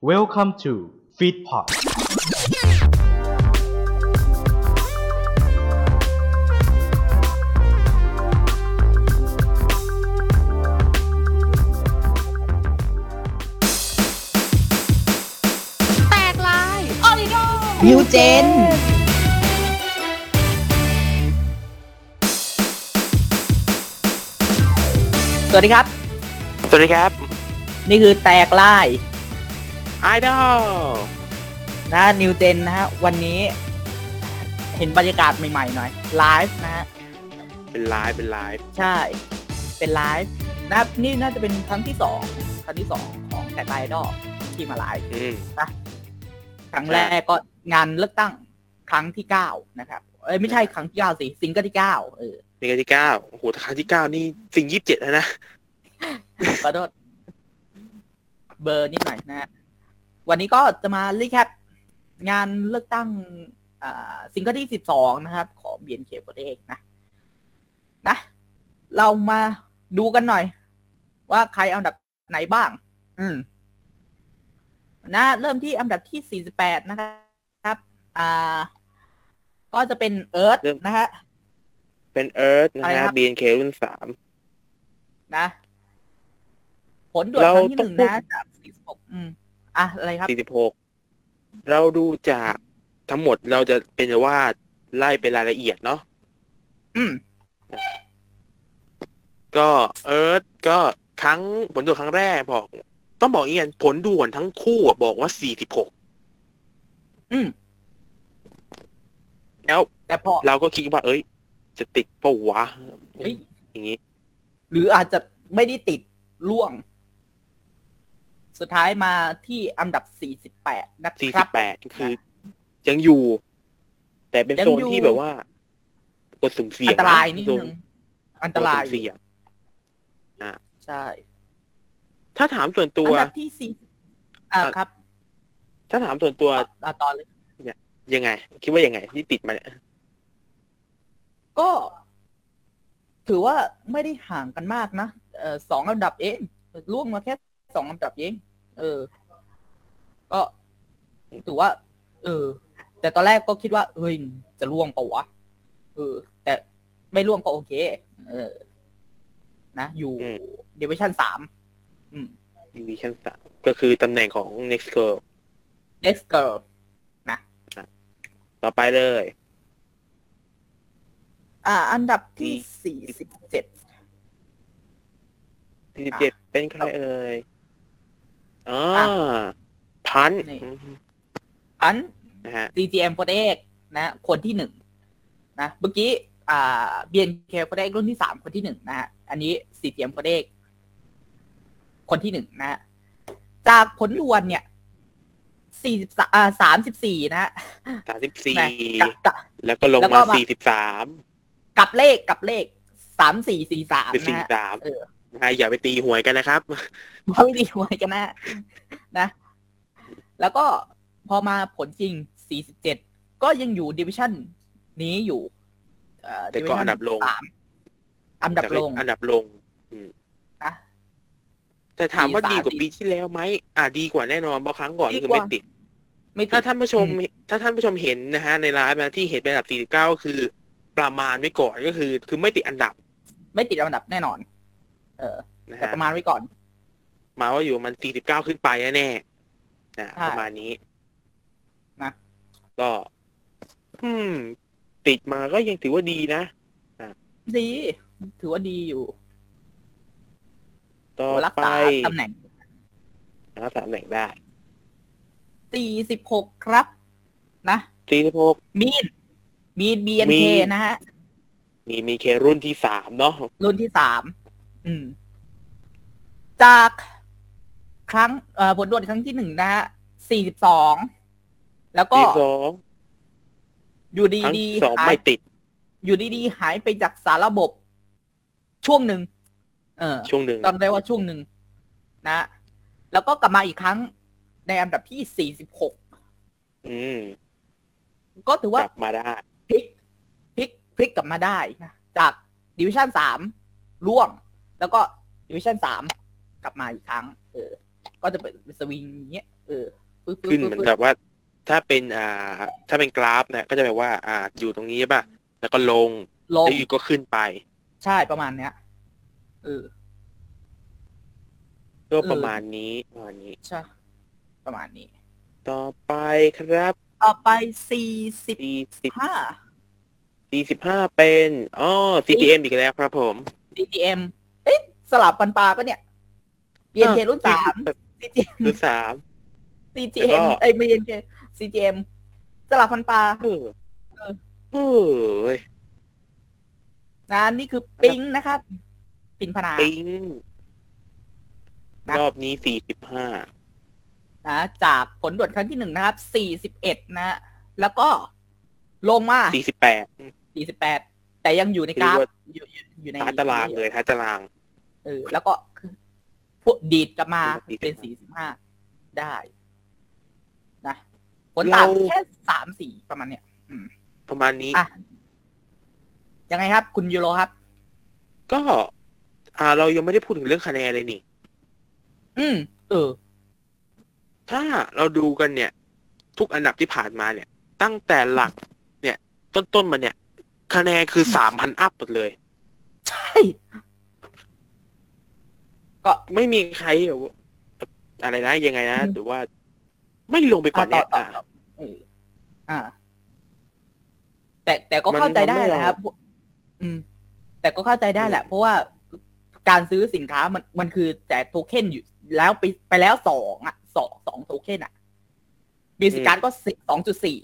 Welcome to Feedpot แตกลาย ออริโนนิวเจนสวัสดีครับ สวัสดีครับ นี่คือแตกล่าย ไอดอลนะ new gen นะฮะวันนี้เห็นบรรยากาศใหม่ๆหน่อยไลฟ์นะฮะเป็นไลฟ์เป็นไลฟ์ใช่ เป็นไลฟ์นะครับนี่น่าจะเป็นครั้งที่สองครั้งที่สองของแตกล่ายดอกที่มาไลฟ์อืมครั้งแรกก็งานเลือกตั้งครั้งที่เก้านะครับ เอ้ยไม่ใช่ครั้งที่เก้าสิซิงเกิลที่เก้าเออนี่ก็ที่เก้าโอ้โหครั้งที่เก้านี่สิ่งยี่สิบเจ็ดแล้วนะขอโทษเบอร์นิดหน่อยนะฮะ วันนี้ก็จะมา recap งานเลือกตั้งอ่าซิงเกิลที่สิบสองนะครับ ของ BNK โปรเอกนะนะ เรามาดูกันหน่อย ว่าใครอันดับไหนบ้าง อืม นะ เริ่มที่อันดับที่สี่สิบแปดนะครับ อ่า ก็จะเป็นเอิร์ธเริ่มนะฮะ เป็นเอิร์ธนะอะไรคฮะรับ BNK รุ่นสามนะ ผลด่วนเราครั้งที่หนึ่งต้องนะจากสี่สิบหกอืม อะอะไรครับสี่สิบหกเราดูจากทั้งหมดเราจะเป็นว่าไล่เป็นรายละเอียดเนาะอืม ก็เอิร์ธก็ครั้งผลด่วนครั้งแรกบอก ต้องบอกอย่างนี้ผลด่วนทั้งคู่อะบอกว่าสี่สิบหกอืม แล้วแต่พอเราก็คิดว่า เอ้ย จะติดปะวะเฮ้ยอย่างนี้ หรืออาจจะไม่ได้ติดล่วง สุดท้ายมาที่อันดับ 48 นะคสี่รัสิบบแปดคือ ยังอยู่ แต่เป็นยังโซนอยู่ที่แบบว่ากดสุ่มเสี่ยอังนตรายะนิดโซนึงอันตรายกดสุ่มเสี่ยงใช่ ถ้าถามส่วนตัวอันดับที่สี่อ่าอะครับ ถ้าถามส่วนตัวอะต่อเลยยังไง คิดว่ายังไง ที่ติดมาเนี่ยก็ ถือว่าไม่ได้ห่างกันมากนะเออสองอันดับเองล่วงมาแค่สองอันดับเอง เออ ก็ถือว่า เออ แต่ตอนแรกก็คิดว่าเฮ้ยจะร่วงปะวะเออ แต่ไม่ร่วงก็โอเค เออ นะ อยู่อืมดิวิชั่นสามอืมดิวิชั่นสามก็คือตำแหน่งของ next girl next girl ต่อไปเลย อ่า อันดับที่สี่สิบเจ็ดที่สิบเจ็ดเป็นใครเอ่ย อ๋ออะพันนี่อืมอัน นะฮะ CGM โปรเอกนะ คนที่หนึ่งนะเมื่อกี้อ่า BNK โปรเอกรุ่นที่สามคนที่หนึ่งนะฮะอันนี้ CGM โปรเอกคนที่หนึ่งนะฮะจากผลรวนเนี่ยสี่สิบอ่าสามสิบสี่นะฮะสามสิบสี่นะกับกับ แล้วก็ลงแล้วก็มามา สี่สิบสามกับเลขกับเลขสามสี่สี่สามเป็นสี่นะฮะ สาม เออ นะฮะอย่าไปตีหวยกันนะครับไม่ดีไว้กันนะนะ แล้วก็พอมาผลจริง 47 ก็ยังอยู่ดิวิชั่นนี้อยู่เอ่อแต่ก็ division อันดับลงสามอันดับลง อันดับลงนะแต่ถามว่าปีดีสามกว่าสิบปีที่แล้วไหมอ่าดีกว่าแน่นอนเพราะครั้งก่อนดีก็คือกว่าไม่ติดไม่ติดถ้าท่านผู้ชมอืมถ้าท่านผู้ชมเห็นนะฮะ ในไลฟ์นะที่เห็นเป็นอันดับ 49ก็คือประมาณไว้ก่อนก็คือ คือไม่ติดอันดับ ไม่ติดอันดับแน่นอน เออนะแต่ฮะประมาณไว้ก่อนหมายว่าอยู่มัน 49 ขึ้นไปแน่ๆนะใช่ประมาณนี้นะ ก็ อืม ติดมาก็ยังถือว่าดีนะดี ถือว่าดีอยู่ต่อรักไปษาตำแหน่งรักษาตำแหน่งได้46ครับ นะ 46 มีนมีน BNK มีนนะฮะมีมีเครุ่นที่สามเนาะรุ่นที่สาม อืม จากครั้งเอ่อผลตรวจครั้งที่หนึ่งนะฮะสี่สิบสอง แล้วก็สองอยู่ครั้งดีที่สองๆหายไม่ติดอยู่ดีๆหายไปจากสารระบบ ช่วงหนึ่ง เออ ช่วงหนึ่งต้องได้ว่าช่วงหนึ่งนะ แล้วก็กลับมาอีกครั้งในอันดับที่สี่สิบหกอืมก็ถือกว่าลับมาได้ พลิกพลิกพลิกกลับมาได้นะจากดิวิชั่นสามร่วง แล้วก็ดิวิชั่นสามกลับมาอีกครั้ง เออ ก็จะเป็นสวิงอย่างเงี้ยเออปึ๊บปึ๊บขึ้นเหมือนปึ๊บแบบว่า ถ้าเป็นอ่า ถ้าเป็นกราฟเนี่ยก็จะแบบว่า อ่า อยู่ตรงนี้ใช่ป่ะ แล้วก็ลงลงแล้วอยู่ก็ขึ้นไป ใช่ประมาณเนี้ยเออก็เออประมาณนี้ประมาณนี้ใช่ประมาณนี้ ต่อไปครับ ต่อไปสี่สิบสี่สิบห้าสี่สิบห้าเป็นอ๋อ CPM อีกแล้วครับผม CGM เอ๊ะ สลับปันปลาปะเนี่ย BNK รุ่นสาม CGM รุ่นสาม CGM แล้วก็เอ้ยไม่ BNK CGM สลับปันปลาเออเออเออนะนี่คือปิงนะครับปิงพนาปิ้งนะรอบนี้สี่สิบห้านะจากผลด่วนครั้งที่หนึ่งนะครับสี่สิบเอ็ดนะ แล้วก็ลงมาสี่สิบแปดสี่สิบแปดแต่ยังอยู่ในกราฟถือว่าอยู่อยู่อยู่ในท้ายตารางเลยท้ายตาราง เออ แล้วก็คือพวกดีดกลับมาดีดเป็นกลับมาสี่สิบห้าได้ นะผลต่างเราแค่สามสี่ประมาณเนี้ยประมาณนี้อะยังไงครับ คุณยูโรครับ ก็ อ่า เรายังไม่ได้พูดถึงเรื่องคะแนนเลยนี่ อืม เออ ถ้าเราดูกันเนี่ย ทุกอันดับที่ผ่านมาเนี่ย ตั้งแต่หลัก เนี่ย ต้นๆมาเนี่ย คะแนนคือสามพันอัพหมดเลย ใช่ ไม่มีใครแบบว่าอะไรนะยังไงนะอืมหรือว่า ไม่ลงไปก่อนต่อเนี่ยต่ออะต่อเอออ่า แต่แต่ก็มันเข้าใจได้ทำให้แหละครับ อืม แต่ก็เข้าใจได้แหละ เพราะว่าการซื้อสินค้ามันมันคือแจกโทเค็นอยู่ แล้วไปไปแล้วสองอะสองสองโทเค็นอะมีสิการก็สองจุดสี่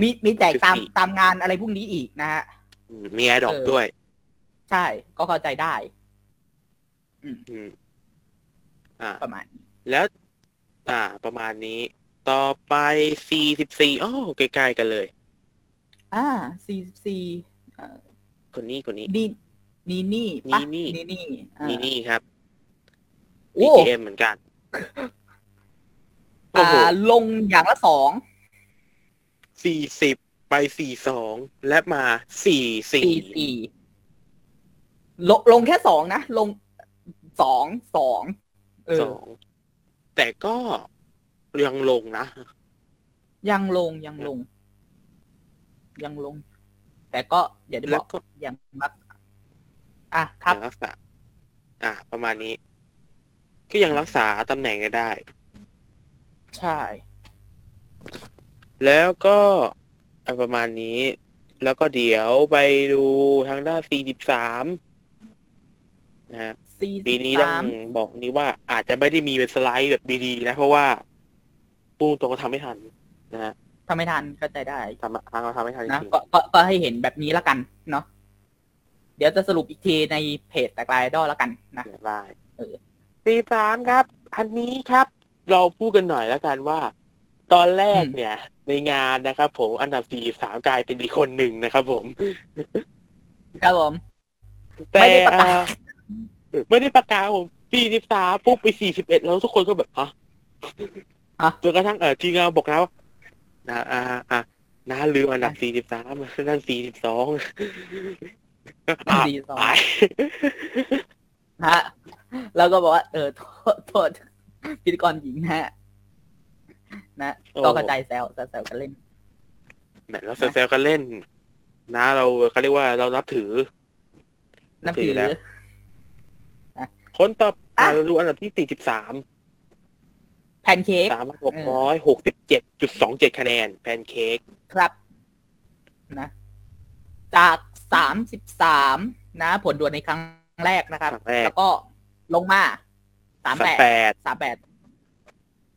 มีมีแจกตามตามงานอะไรพวกนี้อีกนะฮะอืมมีแอร์ดรอปเออด้วย ใช่ ก็เข้าใจได้ อืมอ่า ประมาณนี้แล้ว อ่า ประมาณนี้ ต่อไปสี่สิบสี่อ๋อใกล้ๆกันเลย อ่าสี่สี่คนนี้คนนี้นี่นี่นี่ปะนี่นี่นี่อ่า นี่นี่ครับ โอ้ BTM เหมือนกัน โอ้อ่าโหลงอย่างละสองสี่สิบไปสี่สองและมา สี่สี่สี่สี่ลงลงแค่สองนะ ลง สองสองเออสองแต่ก็ยังลงนะ ยังลงยังลง ยังลง แต่ก็อย่าได้บแล้อวกก็ยังรักอะครับยังรักษา อ่าประมาณนี้ ก็ยังรักษาตำแหน่งได้ ใช่ แล้วก็อะประมาณนี้ แล้วก็เดี๋ยวไปดูทางด้านสี่สิบสามนะฮะ สี่ปีสิบนี้ต้อสางมบอกนี้ว่าอาจจะไม่ได้มีเป็นสไลด์แบบดีๆ นะ เพราะว่าปูตรงก็ทำไม่ทันนะฮะทำไม่ทันเข้าใจได้ ทำทางเราทำไม่ทันจนะริงก็ก็ก็ให้เห็นแบบนี้แล้วกันเนาะเดี๋ยวจะสรุปอีกทีในเพจแต่กลายดอแล้วกันนะได้เออสี่สามครับ อันนี้ครับ เราพูดกันหน่อยแล้วกันว่า ตอนแรกเนี่ย ในงานนะครับผมอันดับสี่สามกลายเป็นอีกคนหนึ่งนะครับผม ครับผม แต่ไม่ได้ประกาศอ่าเออ ไม่ได้ประกาศผมสี่สิบสามปุ๊บไปสี่สิบเอ็ดแล้วทุกคนก็แบบฮะฮะจนกระทั่งเออทีมงานบอกนะว่านะอ่าอ่านะลืมอันดับสี่สิบสามนั่นสี่สิบสองสี่สองฮะแล้วก็บอกว่า เออโทษโทษพิธีกรหญิงนะฮะนะโอ้ก็เข้าใจแซวแซวแซวกันเล่นแหมเราแซวๆกันเล่น นะ เราเขาเรียกว่าเรานับถือนับถือแล้ว คนต่ออะมาดูอันดับที่สี่สิบสามแพนเค้กสามหกร้อยหกสิบเจ็ดจุดสองเจ็ดคะแนน แพนเค้กครับ นะ จากสามสิบสามนะ ผลด่วนในครั้งแรกนะครับครั้งแรกแล้วก็ลงมาสามสามแปดแปดสามแปด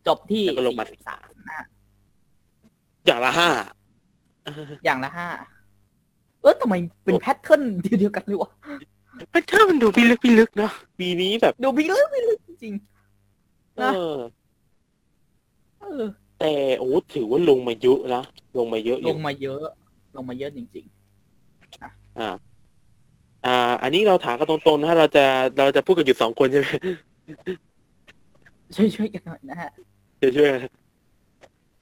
จบที่แล้วก็ลงมาสามนะอย่างละห้าอย่างละห้าเออทำไมเป็นแพทเทิร์นเดียวกันเลยวะ เฮ้ยถ้ามันดูพิลึกพิลึกเนาะปีนี้แบบ ดูพี่ลึกพี่ลึกจริงเอนะอๆเออ แต่โอ้ถือว่าลงมาเยอะนะลงมาเยอะอลยู่งมาเยอะ ลงมาเยอะจริง อ่าอ่าอันนี้เราถามกันตรงๆนะเราจะเราจะพูดกันอยู่สองคนใช่ไหมๆ ช่วยช่วยกันหน่อยนะฮะเดี๋ยวช่วยกัน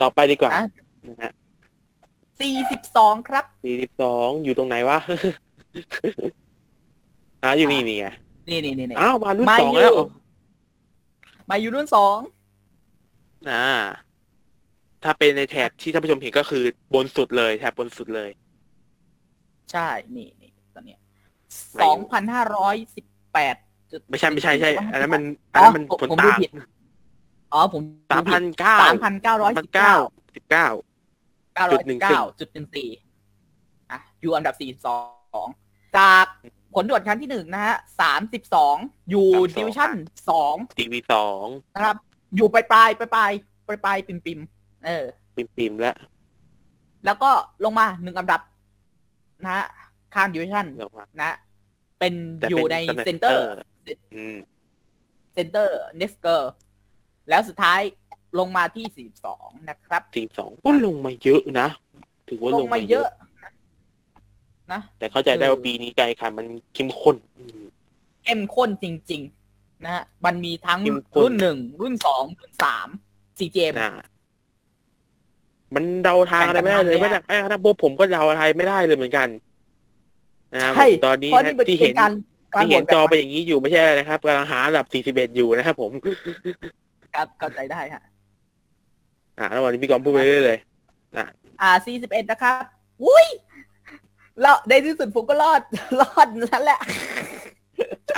ต่อไปดีกว่าอะ นะฮะสี่สิบสองครับ สี่สิบสองอยู่ตรงไหนวะ อ่าอยู่นี่นี่ไงนี่นี่นี่นี่อ้าวมารุ่นมาสองอยู่แล้วมาอยู่รุ่นสองอ่า ถ้าเป็นในแถบที่ท่านผู้ชมเห็นก็คือบนสุดเลยแถบบนสุดเลย ใช่นี่นี่ตอนเนี้ยไม่สองพันห้าร้อยสิบแปดจุดไม่ใช่ไม่ใช่ใช่อันนั้นมันอัอ๋นอนั้นมันผมผลผมดูต่างผิดอ๋อผมสามพันเก้าสามพันเก้าร้อยพัสินบเก้าเก้าสิบเก้าเก้าร้อยสิบเก้าจุดหนึ่งสี่อะอยู่อันดับสี่สองจาก ผลตรวจครั้งที่หนึ่งนะฮะสามสิบสองอยู่ดิวิชั่นสองทีวีสองนะครับ อยู่ปลายปลายปลายปลายปลายปลายปิมปิมเออ ปิมปิมๆแล้ว แล้วก็ลงมาหนึ่งอันดับ นะฮะข้างดิวิชั่นเดี๋ยวมานะ เป็นแต่อยู่ในตำแหงเซนเตอร์อืมเซนเตอร์เนสเกอร์แล้วสุดท้ายลงมาที่สี่สองนะครับทีมสองก็ลงมาเยอะนะถือว่าลลงงมามาเยเยอะอะ นะแต่เข้าใจได้เออว่าปีนี้การแข่งขันมันเข้มข้นอืมเข้มข้นจริง ๆ นะฮะมันมีทั้งเข้มข้นรุ่นหนึ่งรุ่นสองรุ่นสามซีเจมนะมันเดาทางอะไรไม่ได้เลยแข่ไม่งกันได้ไอ้ถ้าพวกผมก็เดาอะไรไม่ได้เลยเหมือนกันนะครับใช่ตอนนี้เพราะนี่มันที่เป็เห็นนการการที่เห็นโหวตจอแบบไปอย่างนี้อยู่ไม่ใช่อะไรนะครับกำลังหาอันดับ41อยู่นะครับผมครับเข้าใจได้ฮะอ่าแล้ววันนี้พี่กอมพูดไปเรื่อยๆเลยอ่าซีสิบเอ็ดนะครับอุ้ย แล้วในที่สุดผมก็รอดรอดนั่นแหละ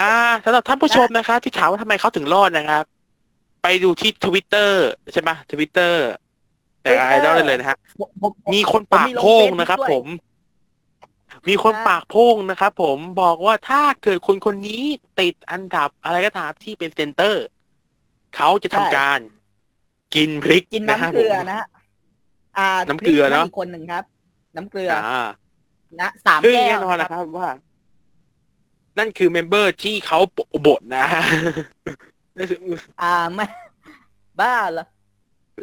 อ่าสำหรับท่านผู้ชมนะครับที่ถามว่าทำไมเขาถึงรอดนะครับ ไปดูที่ทวิตเตอร์ใช่ไหมทวิตเตอร์แต่ไอดอลได้เลยนะฮะผมผมมีคนผมปากมีลงโพ่งเฟซบุ๊กนะครับด้วยผม มีคนนะปากโพ่งนะครับผมบอกว่าถ้าเกิดคนคนนี้ติดอันดับอะไรก็ตามที่เป็นเซนเตอร์ เขาจะทำการ กินพริกกินนะน้ำเกลือนะฮะอ่าน้ำเกลือเนอะอีกคนหนึ่งครับ น้ำเกลืออ่า นะสามซึ่งแก้แน่วนอนนะนะคครับรับว่า นั่นคือเมมเบอร์ที่เขาบทนะอ่าไม่ บ้าเหรอ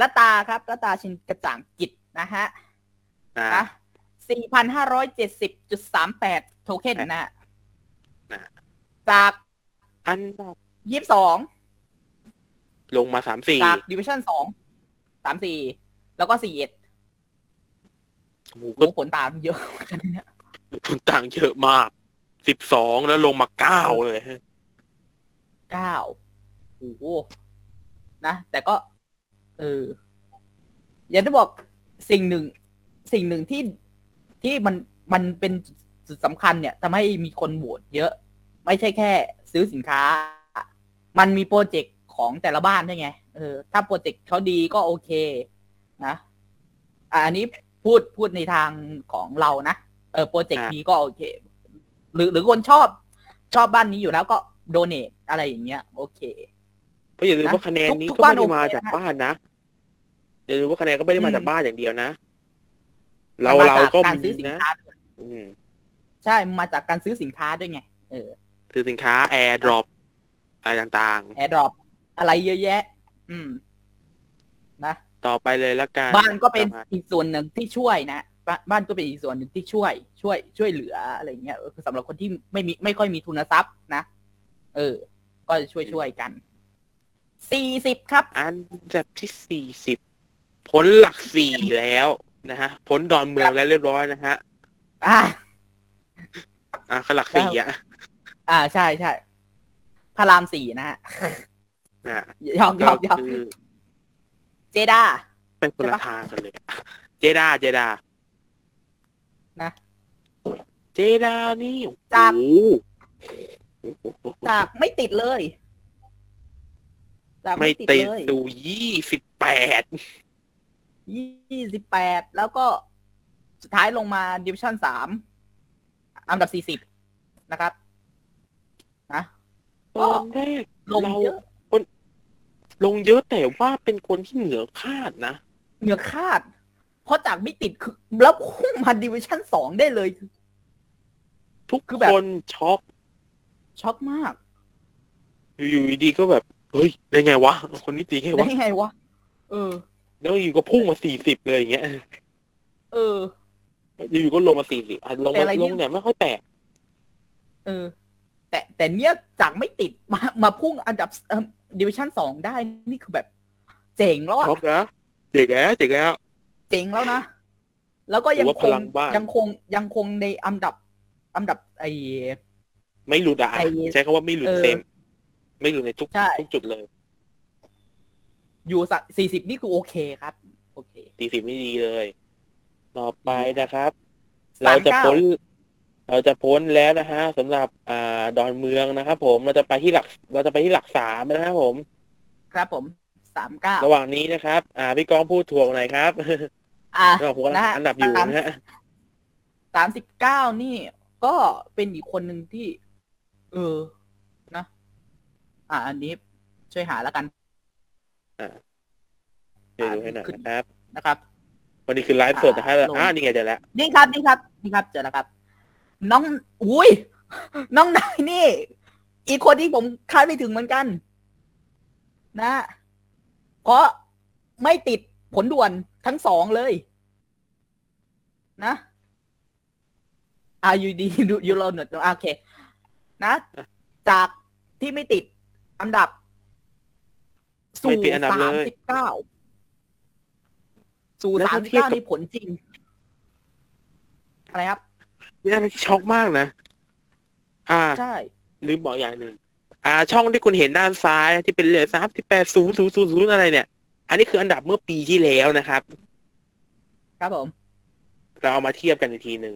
ละตาครับละตาชินกระจ่างกิจนะฮะอ่านะสี่พันห้าร้อยเจ็ดสิบจุดสามแปดโทเค็นนะฮะนะจากอันดับยี่สิบสอง ลงมาสามสี่จากดิวิชั่นสองสามสี่แล้วก็สี่เอ็ด โอ้โหโหก็ผลตามเยอะเหมือนกันเนี่ยผลต่างเยอะมากสิบสองแล้วลงมาเก้าเลยเก้าโอ้โหนะ แต่ก็ เออ อย่างที่บอกสิ่งหนึ่ง สิ่งหนึ่งที่ที่มันมันเป็นจุดสำคัญเนี่ยทำให้มีคนโหวตเยอะ ไม่ใช่แค่ ซื้อสินค้า มันมีโปรเจกต์ของแต่ละบ้านด้วยไง เออ ถ้าโปรเจกต์เขาดีก็โอเค นะอะอันนี้ พูดพูดในทางของเรานะเออโปรเจกต์อะดีก็โอเค หรือหรือคนชอบชอบบ้านนี้อยู่แล้วก็โดเนทอะไรอย่างเงี้ย โอเคเพราะอย่าลืมนะว่าคะแนนนี้ทุกก็บ้านไม่ได้มาโอเคจากนะบ้านนะอย่าลืมว่าคะแนนก็ไม่ได้มาอืมจากบ้านอย่างเดียวนะ เรามันมเราจากก็การมีซื้อสินนะค้าด้วยอืมใช่มาจากการซื้อสินค้าด้วยไง เออซื้อสินค้าแอร์ดรอปอะไรต่างแอร์ดรอปอะไรเยอะแยะ อืม นะๆ ต่อไปเลยละกันบ้านก็เป็นประมาณอีกส่วนหนึ่งที่ช่วยนะบ้านบ้านก็เป็นอีกส่วนหนึ่งที่ช่วย ช่วย ช่วยเหลืออะไรเงี้ยเออสำหรับคนที่ไม่มีไม่ค่อยมีทุนทรัพย์นะเออ ก็จะช่วยช่วยกันสี่สิบครับ อันดับที่สี่สิบพ้นหลักสี่แล้วนะฮะพ้นดอนเมืองแล้วเรียบร้อยนะฮะอ่าอะขหลักสี่อะอ่าใช่ใช่พระรามสี่นะฮะนะยอกยก็อกยอกคือ เจด้าเป็นคนใช่ละปะ ทางกันเลยอะเจดา เจดา นะ เจดานี่โอ้โหจากโอ้โหจากไม่ติดเลยจากไม่ไม่ติดติดเลยดูยี่สิบแปดยี่สิบแปดแล้วก็สุดท้ายลงมาดิวิชั่นสามอันดับสี่สิบนะครับ นะตอนแรกลงเราเยอะ ลงเยอะแต่ว่าเป็นคนที่เหนือคาดนะ เหนือคาด เพราะจากไม่ติดคือแล้วพุ่งมาดิวิชั่นสองได้เลยคือทุกคือแบบคนช็อกช็อกมาก อยู่ๆดีๆก็แบบ เฮ้ย ได้ไงวะ คนนี้ตีไงได้วะไงวะ เออ แล้วอยู่ก็พุ่งมาสี่สิบเลยอย่างเงี้ย เออ อยู่ๆก็ลงมาสี่สิบลงแต่มาอะไรลเนี่ยงเนี่ยไม่ค่อยแตกเออ แต่แต่เนี้ยจากไม่ติดมามาพุ่งอันดับดิวิชั่นสองได้นี่คือแบบเจ๋งแล้วอะช็อกนะเจ๋งแล้วเจ๋งแล้วเจ๋งแล้วนะ แล้วก็ยังถือว่าคพงลังบ้านยังคงยังคงในอันดับ อันดับไอไม่หลุดอะไอ้ใช้คำว่าไม่หลุดเออเต็มไม่หลุดในทุกใช่ทุกจุดเลย อยู่สี่สิบนี่คือโอเคครับ โอเคตีสิบไม่ดีเลย ต่อไปนะครับสามเก้าเราจะพ้น เราจะพ้นแล้วนะฮะสำหรับอ่าดอนเมืองนะครับผมเราจะไปที่หลัก เราจะไปที่หลักสามนะครับผม ครับผมสามเก้าระหว่างนี้นะครับ อ่าพี่กองพูดถ่วงหน่อยครับอะระหว่างผมกำลังนะฮะอันดับอยู่นะฮะสามสิบเก้านี่ก็เป็นอีกคนหนึ่งที่ เออนะ อะอันนี้ช่วยหาแล้วกันเดี๋ยวดูให้หน่อยนะครับนะครับวันนี้คือไลฟ์สดนะครับอ่าลงอ่านี่ไงเจอแล้วนี่ครับนี่ครับนี่ครับเจอแล้วครับ น้อง อุ้ย น้องนายนี่ อีกคนที่ผมคาดไม่ถึงเหมือนกัน นะเพราะไม่ติดผลด่วนทั้งสองเลย นะอายูดีดูยูโรเนตโอเค นะ จากที่ไม่ติดอันดับ สู่สามสิบเก้าสู่สามสิบเก้านี่ผลจริง อะไรครับ นี่อะไรที่ช็อกมากนะ อ่า ใช่ ลืมบอกอย่างหนึ่ง อ่า ช่องที่คุณเห็นด้านซ้ายที่เป็นเหลือสามที่แปดศูนย์ศูนย์ศูนย์ศูนย์อะไรเนี่ย อันนี้คืออันดับเมื่อปีที่แล้วนะครับ ครับผม เราเอามาเทียบกันอีกทีหนึ่ง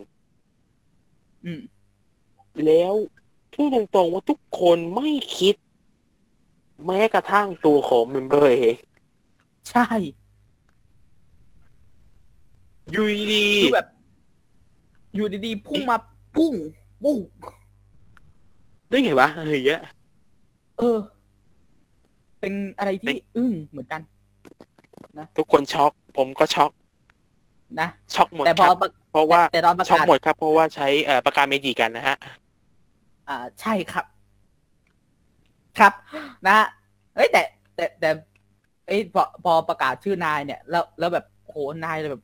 อืม แล้วพูดตรงๆว่าทุกคนไม่คิด แม้กระทั่งตัวของ member เองใช่ อยู่ดีคือแบบ อยู่ดีๆ พุ่งมาปุ้งปุ้งๆได้ไงวะอะไรอย่างเงี้ยเออ เป็นอะไรที่อึ้งเหมือนกัน ทุกคนช็อก ผมก็ช็อกนะช็อกหมดแต่พคอรับประเพราะว่าแต่ตอนประช็อกกาศหมดครับ เพราะว่าใช้เอ่อปากกาเมจิกันนะฮะ อ่า ใช่ครับ ครับนะฮะเอ้ยแต่แต่แต่เอ้ยพอพอประกาศชื่อนายเนี่ย แล้วแล้วแบบโหนายเลยแบบ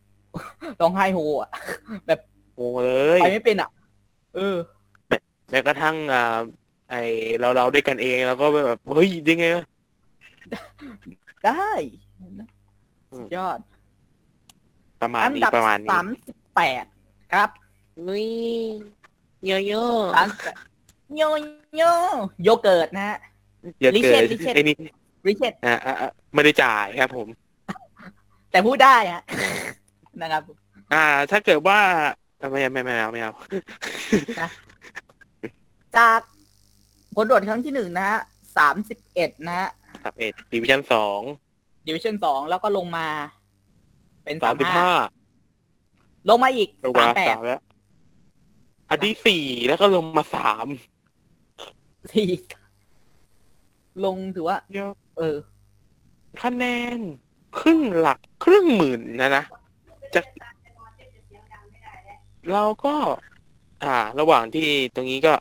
ร้องไห้โฮอะแบบ โอ้เลยไปไม่เป็นอะ เออ แม้กระทั่งอ่าไอเราเราด้วยกันเองแล้วก็แบบเฮ้ยยังไงวะได้นะอืมสุดยอดประมาณอันนี้ดับประมาณนี้สามสิบแปดครับนี่เยอะเยอะสามสิบแปดโยโยโยเกิร์ตนะฮะ อย่าเกิด Richard Richard ไอ้นี่ริเชตอ่าอ่าอ่าไม่ได้จ่ายครับผม แต่พูดได้ฮะ นะครับ อ่า ถ้าเกิดว่าอะ ไม่ไม่ไม่เอาไม่เอาจากผลตรวจครั้งที่หนึ่งนะฮะสามสิบเอ็ดนะฮะครับเอ็ดดิวิชั่นสองดิวิชั่นสองแล้วก็ลงมา เป็นสาสามมสิบห้าห้าลงมาอีกลงสามมาแปดสามแล้วอันที่สี่แล้วก็ลงมาสามสี่ลงถือว่าเยอะเออ คะแนน ขึ้นหลักครึ่งหมื่นนะนะจะ เราก็ อ่า ระหว่างที่ตรงนี้ก็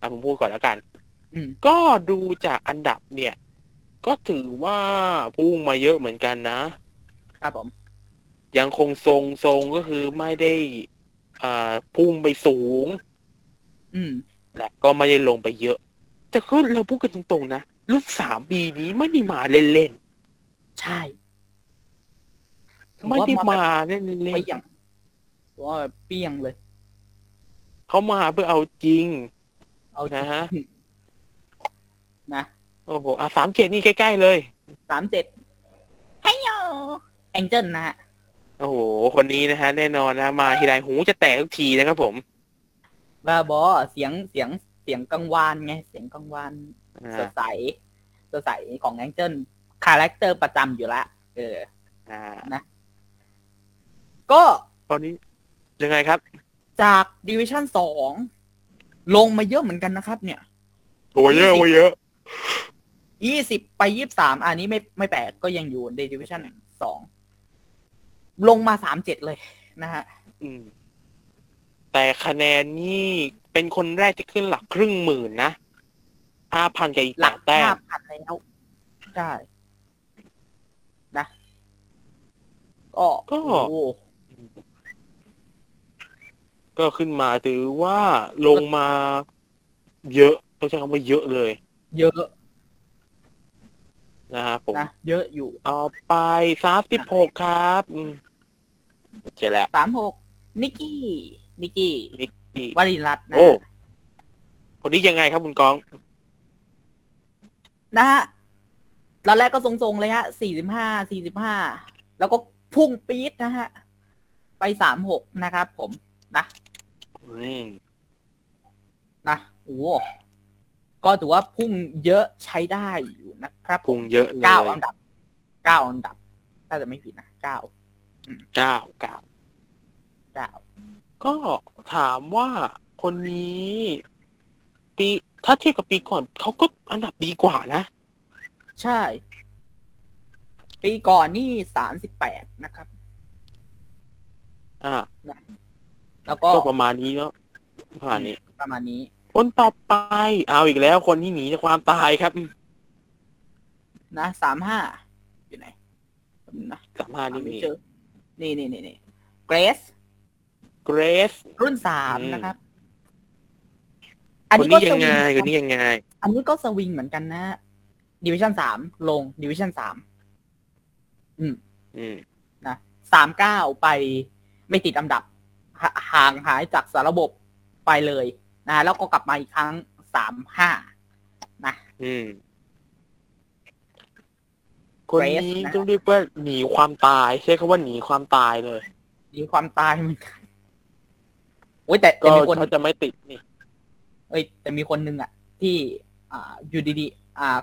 อะผมพูดก่อนแล้วกันอืมก็ดูจากอันดับเนี่ย ก็ถือว่าพุ่งมาเยอะเหมือนกันนะ ครับผม ยังคงทรงทรงก็คือไม่ได้ อ่าพุ่งไปสูง อืมและก็ไม่ได้ลงไปเยอะ แต่ก็เราพูดกันตรงๆนะรุ่นสามปีนี้ไม่ได้มาเล่นใช่ๆไม่ได้มาเล่นเปี้ยง ว่าเปี้ยงเลยๆเขามาเพื่อเอาจริง เอานะฮะ นะโอ้โหอะสามเจ็ดนี่ใกล้ๆเลยสามเจ็ดให้โยแองเจิลนะฮะโอ้โห คนนี้นะฮะ แน่นอนนะมาทีไรหูจะแตกทุกทีนะครับผมบ้าบอเสียงเสียงเสียงกังวานไง เสียงกังวานอ่สดใสสดใสของแองเจิล character ประจำอยู่ละ เออ อ่าก็ตอนนี้ ยังไงครับ จากดิวิชั่นสองลงมาเยอะเหมือนกันนะครับ เนี่ยโอ้เยอะโอ้เยอะยี่สิบไปยี่สามอันนี้ไม่ไม่แปลกก็ยังอยู่ในดิวิชั่นสองลงมาสามเจ็ดเลยนะฮะอืมแต่คะแนนนี่เป็นคนแรกที่ขึ้นหลักครึ่งหมื่นนะห้าพันกับอีกหลักแต้ห้ามพันแล้วใช่นะก็ก็โอ้โห ก็ขึ้นมาถือว่าลงมาเยอะต้องใช้คำว่าเยอะเลย เยอะนะครับผมนะเยอะอยู่ต่อไปสามสิบหกครับอืมเจอแล้วสามหกนิกกี้นิกกี้นี่วรินทร์รัตน์นะโอ้คนนี้ยังไงครับคุณกอง นะฮะตอนแรกก็ทรงๆเลยฮะสี่สิบห้าสี่สิบห้าแล้วก็พุ่งปี๊ดนะฮะ ไปสามหกนะครับผมนะ อืมนะโอ้โหก็ถือว่าพุ่งเยอะใช้ได้อยู่นะครับพุงเยอะเลยเก้าอันดับเก้าอันดับถ้าจะไม่ผิดนะเก้าเก้าเก้าเก้าก็ถามว่าคนนี้ปีถ้าเทียบกับปีก่อนเขาก็อันดับดีกว่านะ ใช่ ปีก่อนนี่สามสิบแปดนะครับ อ่า แล้วก็ก็ประมาณนี้เนาะประมาณนี้ ประมาณนี้ คนต่อไป เอาอีกแล้ว คนที่หนีจากความตายครับนะสามห้าอยู่ไหนแป๊บนึงนะสามห้านี่ไม่มีเจอนี่นี่นี่นี่เกรสเกรส รุ่นสามอืม นะครับคนนี้ยังไงสควินนี้ยังไง อันนี้ก็สวิงเหมือนกันนะดิวิชั่นสามลงดิวิชั่นสามอืม อืม นะสามเก้าไปไม่ติดอันดับ ห่างหายจากสารระบบไปเลยนะแล้วก็กลับมาอีกครั้งสามห้านะ อืม คนนี้ Grace นะ ต้องเรียกว่าหนีความตาย ใช้คำว่าหนีความตายเลยมีความตายเหมือนกันโอ้ยแต่แต่ก็มีคน เขาจะไม่ติดนี่ เอ้ยแต่มีคนหนึ่งอะที่ อ่าอยู่ดีๆอ่า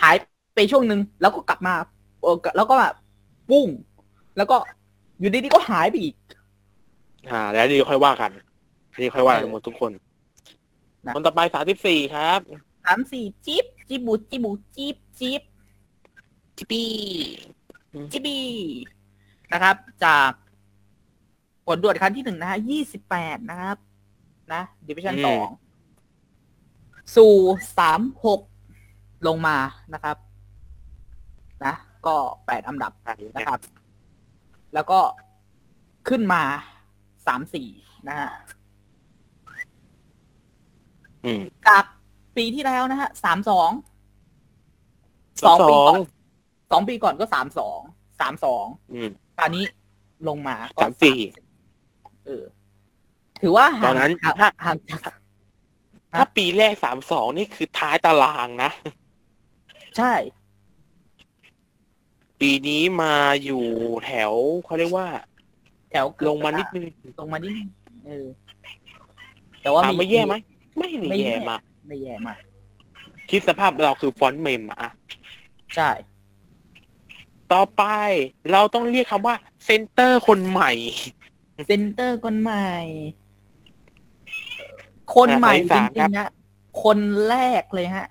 หายไปช่วงหนึ่งแล้วก็กลับมาเออแล้วก็แบบปุ้ง แล้วก็อยู่ดีๆก็หายไปอีก อ่า แล้วนี่ค่อยว่ากันนี่ค่อยว่ากันเออหมดทุกคน นะ คนต่อไปสามสิบสี่ครับสามสี่จิ๊บจิบูจิบูจิ๊บจิ๊บจิปี้จิบีนะครับ จากผลตรวจครั้งที่หนึ่งนะฮะยี่สิบแปดนะครับ นะดิวิชั่นสองสู่สามหกลงมานะครับ นะ ก็แปดอันดับนะครับ แล้วก็ขึ้นมา สามสี่นะฮะอืมจากปีที่แล้วนะฮะสามสองสองปีสอก่งอนสองปีก่อนก็สามสองสามสองอืมตอนนี้ลงมาก็สามสี่เออ ถือว่าห่างตอนนั้นห่างถ้าห่างจากถ้าปีแรกสามสองนี่คือท้ายตารางนะ ใช่ ปีนี้มาอยู่แถวเขาเรียกว่าแถวเกือบลงมานิดนึงลงมานิดนึงเออ แต่ว่าถามว่าแย่ไหมไม่ได้ไม่แย่แย่มากไม่แย่มากคิดสภาพเราคือฟอนต์เมมอะใช่ ต่อไปเราต้องเรียกคำว่า เซนเตอร์คนใหม่ เซนเตอร์คนใหม่ คนใหม่อะจสามริครังบๆนะคนแรกเลยฮะ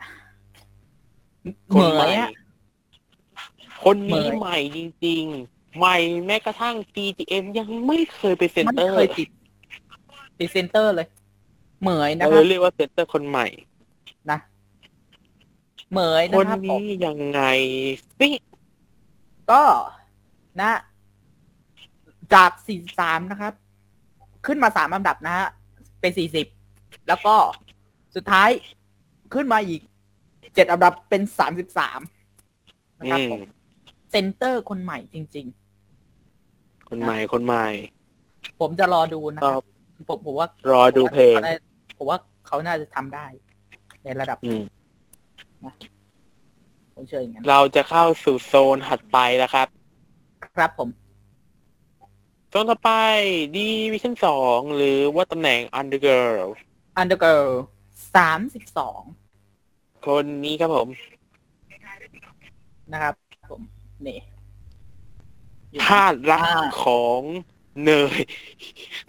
คเหมนใหม่ยฮะคนนี้เหมยใหม่จริงๆ ใหม่แม้กระทั่ง TGM ยังไม่เคยไปเซนมันเตอร์เคยติดติดเซนเตอร์เลย เหมยนะเราคเลรับยเรียกว่าเซนเตอร์คนใหม่ นะเหมยคนะนครับผม นี้ยังไงสิก็นะ จาก 43 นะครับ ขึ้นมาสามอันดับนะฮะ เป็น 40 แล้วก็สุดท้ายขึ้นมาอีกเจ็ดอันดับเป็น 33 นะครับอืมผมเซนเตอร์คนใหม่จริง คนใหม่คนใหม่ๆผมจะรอดูนะคครัรับบ ผมผมว่ารอดูเพลง ขาน่าผมว่าเขาน่าจะทำได้ ในระดับอืม ผมเชื่ออย่างนั้นเราจะเข้าสู่โซนถัดไปแล้วครับ ครับผม โซนต่อไปดีวิชั่นสองหรือว่าตำแหน่ง Undergirl Undergirl 32คนนี้ครับผม นะครับ ผมนี่อยู่ ธาตุรักอ่าของเนย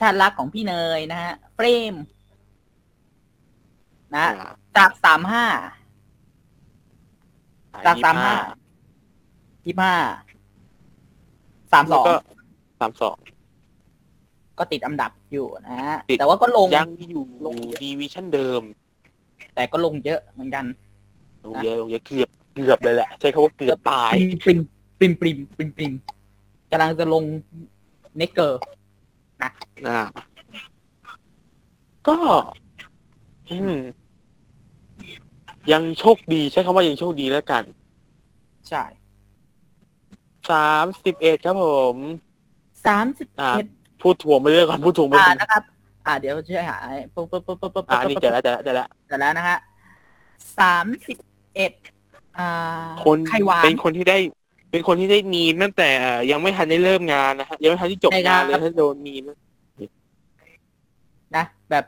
ท่านรักของพี่เนยนะฮะเฟรม นะจากสามห้าจากสามห้ายี่ห้าสามสองสามสองก็ติดอันดับอยู่นะฮะติดแต่ว่าก็ลงยังอยู่ลงเยอะดีวิชั่นเดิม แต่ก็ลงเยอะเหมือนกันลงเยอะลงเยอะเกือบเกือบเลยแหละ ใช้คำว่าเกือบตายปริมปริมปริมปริมปริมปริม กำลังจะลงเนกเกอร์นะก็ อืม ยังโชคดีใช้คำว่ายังโชคดีแล้วกัน ใช่สามสิบเอ็ดครับผมสามสิบอ่าเอ็ดพูดถ่วงไปเรื่อยก่อนพูดถ่วงไปอ่าเรื่อยนะครับ อ่า เดี๋ยวช่วยหาปุ๊บปุ๊บปุ๊บปุ๊บปุ๊บอ่านี่เจอแล้วเจอแล้วเจอแล้วแต่แล้วนะฮะสามสิบเอ็ดอ่าคนไข่หวานเป็นคนที่ได้ เป็นคนที่ได้มีมตั้งแต่เอ่อยังไม่ทันได้เริ่มงานนะฮะยังไม่ทันที่จบงานเลยถ้าโดนมีมนะ แบบ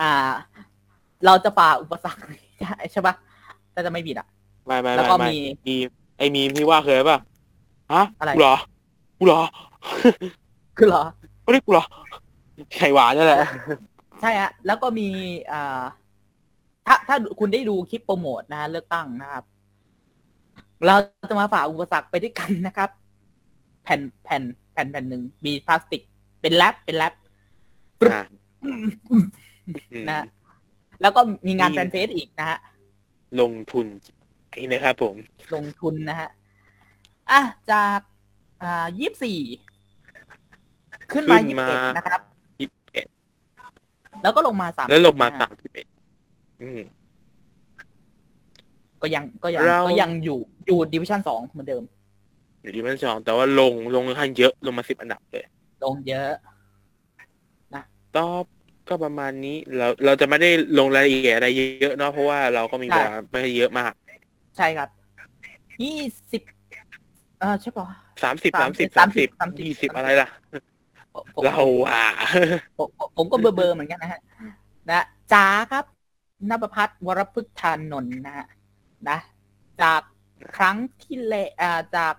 อ่า เราจะฝ่าอุปสรรคได้ใช่ปะถ้าจะไม่ผิดอะไม่ไม่แล้วไม่ก็ไม่มีมีไอ้มีมที่ว่าเคยป่ะฮะอะไรกูเหรอกูเหรอคือเหรอไม่ได้กูเหรอไข่หวานนั่นแหละใช่ฮะแล้วก็มีอ่าถ้าถ้าคุณได้ดูคลิปโปรโมทนะฮะเลือกตั้งนะครับ เราจะมาฝ่าอุปสรรคไปด้วยกันนะครับ แผ่นแผ่นแผ่นแผ่นหนึ่งมีพลาสติก เป็นแรปเป็นแรปอะอืมนะแล้วก็มีงานมีแฟนเฟสอีกนะฮะลงทุนนี่นะครับผม ลงทุนนะฮะอะจากอ่ายี่สี่ขึ้นมาขึ้นยี่มาสิบเอ็ดนะครับยี่สิบเอ็ดแล้วก็ลงมาสามแล้วลงมานะฮะสามสิบเอ็ดอืม ก็ยังก็ยังเราก็ยังอยู่อยู่ดิวิชั่นสองเหมือนเดิม อยู่ที่มันสองแต่ว่าลงลงค่อนข้างเยอะลงมาสิบอันดับเลย ลงเยอะตอบก็ประมาณนี้เราเราจะไม่ได้ลงรายละเอียดอะไรเยอะเนาะเพราะว่าเราก็มีเวลาไม่ได้เยอะมาก ใช่ครับยี่สิบเออใช่ป่ะสามสิบสามสิบสาสามมสิสิบบสามสิบยี่สิบอะไรล่ะผมผมเราอะผมผมผมก็เบอร์เบอร์เหมือนกันนะฮะนะจ๋าครับนภพัฒน์วรพฤกษ์ธานนท์นะฮะ นะ จากครั้งที่เลอ่าจาก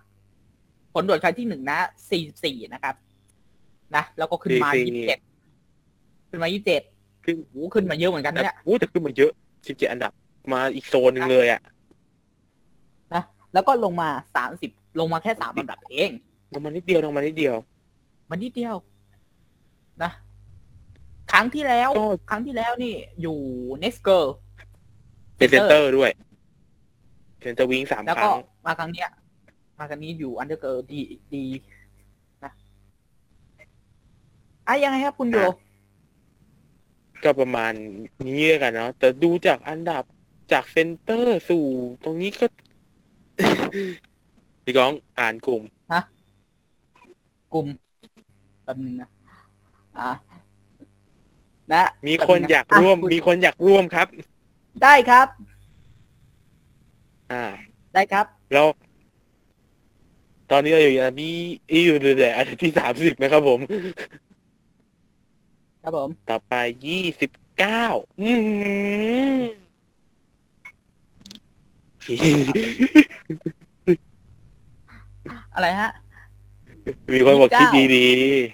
ผลตรวจครั้งที่หนึ่งนะสี่สี่นะครับ นะแล้วก็ขึ้นมา44ยี่สิบเจ็ดขึ้นมายี่สิบเจ็ดขึ้นโอ้โหขึ้นมาเยอะเหมือนกันแต่นะเนี่ยอู้แต่ขึ้นมาเยอะสิบเจ็ดอันดับ มาอีกโซนหนึ่งเลยอะนะแล้วก็ลงมาสามสิบลงมาแค่สามอันดับเองลงมานิดเดียวลงมานิดเดียวมันนิดเดียว นะครั้งที่แล้วก็ครั้งที่แล้วนี่อยู่ next girl เป็นเซนเตอร์ด้วย เซนเตอร์ซิงสามแล้วคก็รั้ง มาครั้งเนี้ย มาครั้งนี้อยู่ under girl ดีดีนะอะยังไงครับคุณโย ก็ประมาณนี้แล้วกันเนาะแต่ดูจากอันดับจากเซนเตอร์สู่ตรงนี้ก็ พี่ก้องอ่านกลุ่ม กลุ่มแบบนึงนะอะนะมีคนอยากร่วม อะมีคนอยากร่วมครับ ได้ครับ อ่า ได้ครับ เรา ตอนนี้เราอยู่อันที่อยู่เลยอันดับที่สามสิบนะครับผม ครับผม ต่อไปยี่สิบเก้าอืมอะไรฮะ มีคนบอกคิด29ดี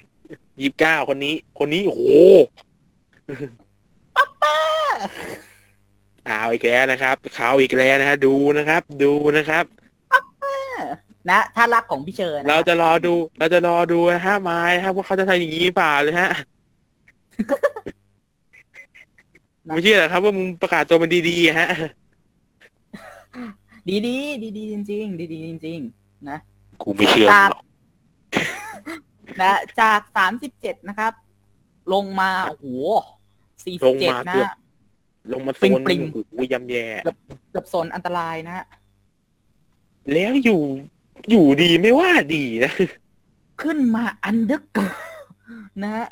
ๆยี่สิบเก้าคนนี้ คนนี้โอ้โหข่า วอีกแล้วนะครับข่าวอีกแล้วนะฮะดูนะครับ ดูนะครับนะถ้ารักของพี่เชิญนะเราจะรอดู เราจะรอดูนะฮะไม้นะครับว่าเขาจะทำอย่างนี้หรือเปล่าเลยฮะไม่เชื่อเหรอครับ ว่ามึงประกาศตัวมันดีๆฮะ ดีดีดีดีจริง ๆ ดีดีจริง ๆ นะกูไม่เชื่อจากหรอกนะจากสามสิบเจ็ดนะครับ ลงมาโอ้โหสี่ลสิบงเจ็ดมานะเกือบ ลงมาโซนปริงๆ โอ้โหยำแย่เกือบโซนอันตรายนะฮะแล้วอยู่อยู่ดีไม่ว่าดีนะขึ้นมาอันเดอร์เกนะฮะ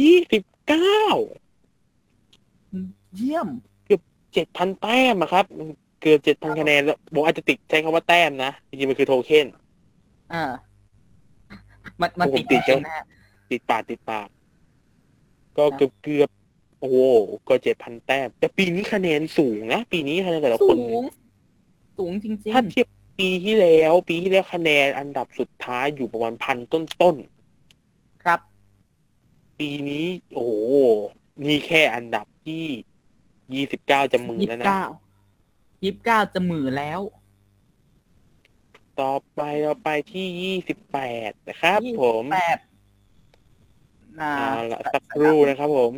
ยี่สิบเก้าเยี่ยม เจ็ดพันแต้มอะครับ เกือบเจ็ดพันคะแนนแล้วบอกอาจจะติดใช้คำว่าแต้มนะ จริงๆ มันคือโทเค็น อ่า มันมันผมติดติดเอจังงนะฮะ ติดปากติดปากก็ครับเกือบเกือบ โอ้โหก็เจ็ดพันแต้ม แต่ปีนี้คะแนนสูงนะ ปีนี้คะแนนแต่ละคสูนงสูงจริงถ้าเทียบปีที่แล้ว ปีที่แล้วคะแนนอันดับสุดท้ายอยู่ประมาณพันต้นๆ ครับๆปีนี้โอ้โหนี่แค่อันดับที่ยี่สิบเก้าจะหมื่นยี่แล้วสิบนะเก้ายี่สิบเก้าจะหมื่นแล้ว ต่อไปเราไปที่ยี่สิบแปดนะครับยี่ผมแปดอ่าอ่าละสักครู่นะครับผม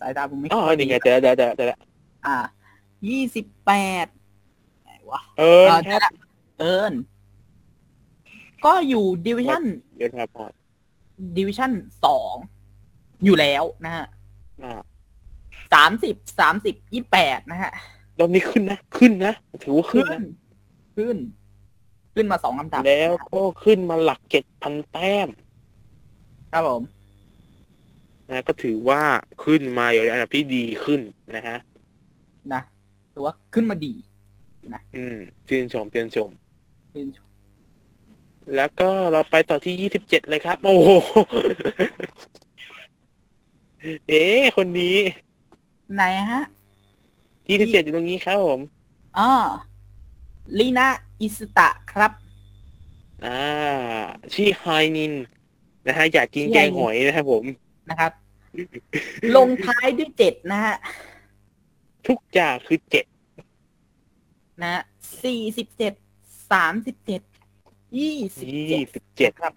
สายตาผมไม่อ๋อค่อยนี่ไงดีเจอแล้วเจอแล้วเจอแล้วอ่ายี่สิบแปดไหนวะเออเออครับเอิญก็อยู่ดิวิชั่นเดี๋ยวครับพอดิวิชั่นสองอยู่แล้วนะฮะอ่าสามสิบสามสิบยี่แปดนะฮะรอบนี้ขึ้นนะ ขึ้นนะ ถือว่าขึ้ขึ้นนนะ ขึ้น ขึ้นมาสองลำดับแล้วก็ขึ้นมาหลักเจ็ดพันแต้ม ครับผม นะก็ถือว่าขึ้นมาอยู่ในอันดับที่ดีขึ้นนะฮะนะถือว่าขึ้นมาดีอืมชื่นชมชื่นชมชื่นชม แล้วก็เราไปต่อที่ยี่สิบเจ็ดเลยครับ โอ้โหเอ๊ะคนนี้ ไหนฮะยี่สิบเจ็ดอยู่ตรงนี้ครับผมอ๋อลีนาอิสตะครับ อ่าชีไฮนิน นะฮะอยากกินชื่อแกไฮนิงนหอยนะครับผม นะครับ ลงท้ายด้วยเจ็ดนะฮะทุกอย่างคือเจ็ดนะฮะสี่สิบเจ็ดสามสิบเจ็ดยี่สิบยี่เจ็ดสิบเจ็ดครับ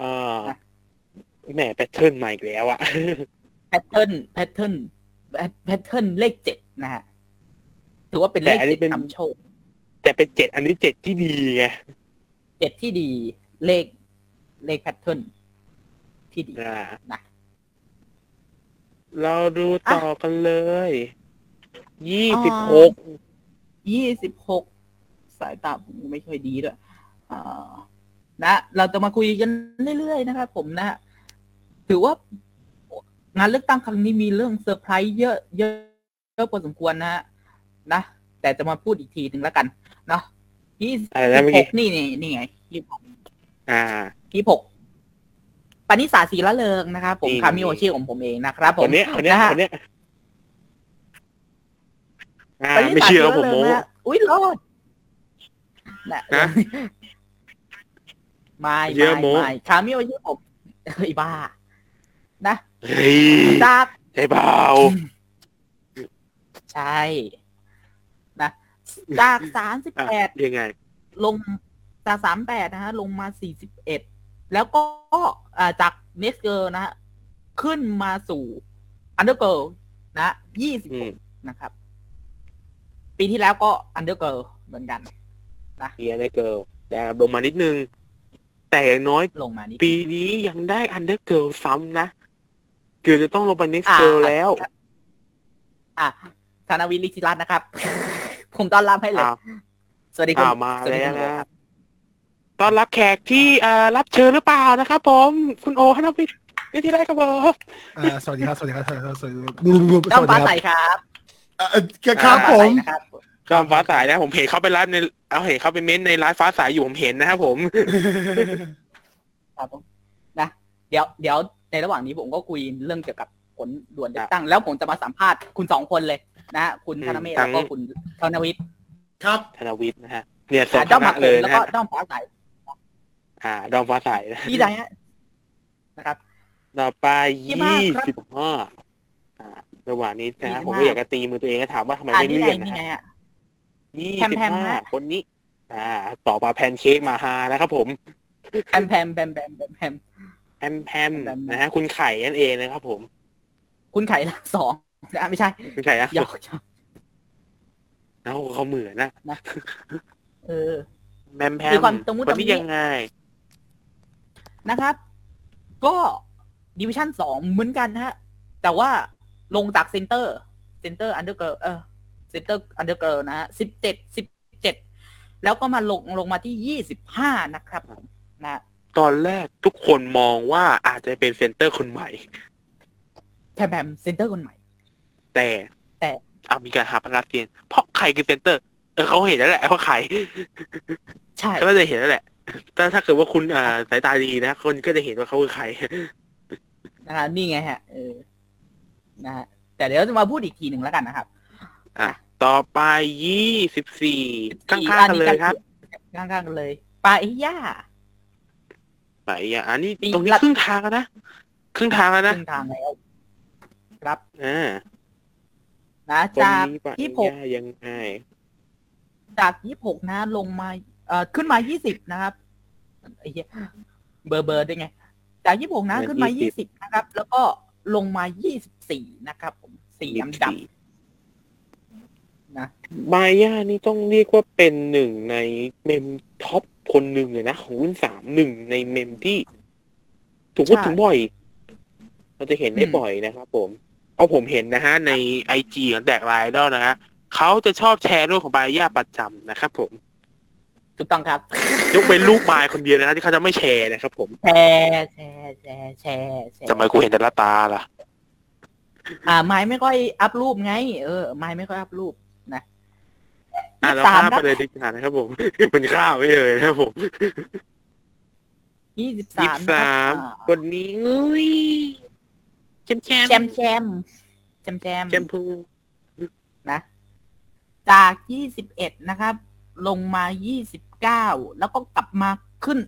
อ่าอะแหม pattern ใหม่อีกแล้วอะ pattern pattern pattern เลขเจ็ดนะฮะถือว่าเป็นเลขแต่อันนี้เจ็ดเป็นนำโชคแต่เป็นเจ็ดอันนี้เจ็ดที่ดีไงเจ็ดที่ดีเลขเลข pattern ที่ดีอ่านะเราดูต่อกันเลย ยี่สิบหก ยี่สิบหกสายตาผมไม่ค่อยดีด้วยอ่านะ เราจะมาคุยกันเรื่อยๆนะครับผมนะถือว่างานเลือกตั้งครั้งนี้มีเรื่องเซอร์ไพรส์เยอะเยอะเยอะพอสมควรนะฮะนะ แต่จะมาพูดอีกทีหนึ่งแล้วกัน เนาะยี่สิบอะไรนะเมื่อหกี้กนี่นี่นี่ไงยี่สิบหกอ่ายี่สิบหก ปณิสาสีละเริงนะครับผมนี่คามิโอชื่อของผมเองนะครับผคมนเนี้ยคนเนี้ยะฮะคนเนี้ยอ่าปณิไม่สาเชื่อสีว่าละผมเริงโม้นะฮะอุ้ยรอดนะฮะไม่เยอะไม่โม้ไม่คามิโอชื่อผมเฮ้ยบ้า นะเฮ้ยจากใช่เปล่าใช่ นะจากสามสิบอะแปดยังไง ลงจากสามแปดนะฮะ ลงมาสี่สิบเอ็ด แล้วก็อ่าจาก next girl นะฮะขึ้นมาสู่ under girl นะยี่สิบอืมนะครับ ปีที่แล้วก็ under girl เหมือนกัน under girl แต่ลงมานิดนึง แต่อย่างน้อยลงมานี่ปีนี้ยังได้ under girl ซ้ำนะเกือบจะต้องลงไป next อ่า girl แล้ว อะธนวิทย์ลิขิตรัตน์นะครับ ผมต้อนรับให้เลยอ้าวสวัสดีคุณอ้าวมาสวัสดีแล้วคุณนะ ต้อนรับแขกที่เอ่อรับเชิญหรือเปล่านะครับผมคุณโอฮานวิทย์นี่ที่ไรครับผมอ่าสวัสดีครับ สวัสดีครับสวัสดีครับสวัสดีครับต้องฟ้าใสสวัสดีครับครับเอ่อครับฟ้าผใสมนะครับจอมฟ้าสายนะผมเห็นเขาไปไลฟ์ในเอาเห็นเขาไปเม้นต์ในไลฟ์ฟ้าสายอยู่ผมเห็นนะครับผม ครับผมนะเดี๋ยวเดี๋ยวในระหว่างนี้ผมก็คุยเรื่องเกี่ยวกับผลด่วนเลือกตั้ง แล้วผมจะมาสัมภาษณ์คุณสองคนเลยนะฮะคุณอืมธนเมธทั้แล้วง ก็คุณธนวิทย์ครับธนวิทย์นะฮะเนี่ยสอ่าดด้อมคผัณะกเลยแล้วนะก็ฮะด้อมฟ้าใส อ่า ดอมฟ้าสายนะพี่ใดฮะนะครับ ต่อไปยี่ยี่สิบห้าครับสิบห้าอ่าระหว่างนี้นะฮะยี่สิบผมห้าก็อยากจะตีมือตัวเองก็ถามว่าทำไมอ่าไม่นี่เลื่ไงอนนะนี่ไงฮะฮะยี่แพมสิบแพมห้าฮะคนนี้ อ่า ต่อมาแพนเค้กมาฮานะครับผมแพมแพมแพมแพมแพมแพมแพมแพมแพมนะฮะคุณไข่นั่นเองนะครับผม คุณไข่ละสองอะไม่ใช่คุณไข่อะหยอกหยอกเอ้าเขาเหมือนนะ เออแมมแพมมีความตะมุคนตะมินี้ยังไง นะครับ ก็ดิวิชั่นสองเหมือนกันนะฮะ แต่ว่าลงจากเซนเตอร์เซนเตอร์อันเดอร์เกิร์เออเซนเตอร์อันเดอร์เกิร์นะฮะสิบเจ็ดสิบเจ็ดแล้วก็มาลงลงมาที่ยี่สิบห้านะครับผมนะตอนแรกทุกคนมองว่าอาจจะเป็นเซนเตอร์คนใหม่แพมแพมเซนเตอร์คนใหม่ แต่แต่เอามีการหาพนักเรียนเพราะใครคือเซนเตอร์ เออเขาเห็นแล้วแหละว่าใคร ใช่เขาก็จะเห็นแล้วแหละ แต่ถ้าเกิดว่าคุณอ่าสายตาดีนะคนก็จะเห็นว่าเขาคือใครนะฮะนี่ไงฮะ เออ นะฮะแต่เดี๋ยวจะมาพูดอีกทีหนึ่งแล้วกันนะครับ อะ ต่อไปยี่สิบสี่ข้างๆกันเลยครับ ข้างๆกันเลยปาอิย่าไปอะอันนี้ปีตรงนี้ละครึ่งทางแล้วนะครึ่งทางแล้วคนะรึ่งทางแล้วครับอ่านะคนจากนี้ปะยี่หกย่ายังไงจากยี่หกนะลงมา เอ่อขึ้นมายี่สิบนะครับไอ้เหี้ยเบอร์เบอร์ได้ไง จากยี่หกนะขึ้นมายี่สิบนะครับ แล้วก็ลงมายี่สิบสี่นะครับผมสี่อันดับนะบาย่านี่ต้องเรียกว่าเป็นหนึ่งในเมม top คนหนึ่งเลยนะ ของรุ่นสามหนึ่งในเมมที่ ถูกพูดใช่ถึงบ่อย เราจะเห็นได้อืมบ่อยนะครับผม เอาผมเห็นนะฮะ ในไอจีของแดกไลน์แล้วนะฮะเขาจะชอบแชร์รูปของบาย่าประจำนะครับผม ถูกต้องครับ ยกเป็นลูกไมายคนเดียวนะที่เขาจะไม่แชร์นะครับผม แชร์แชร์แชร์แชร์แชร์ทำไมกูเห็นแต่ละตาล่ะ อ่าไม้ไม่ค่อยอัพรูปไง เออไม้ไม่ค่อยอัพรูปนะอะยี่เราสามข้ามครัไปบเลยดีกว่านะครับผมเป็นข้าวไม่เลยนะครับผมยี่สิบยี่สาสิมบสามคนนี้อุ้ยแชมแชมแชมแชมแชมแชมแชมพูนะ จากยี่สิบเอ็ดนะครับ ลงมายี่สิบเก้าแล้วก็กลับมาขึ้น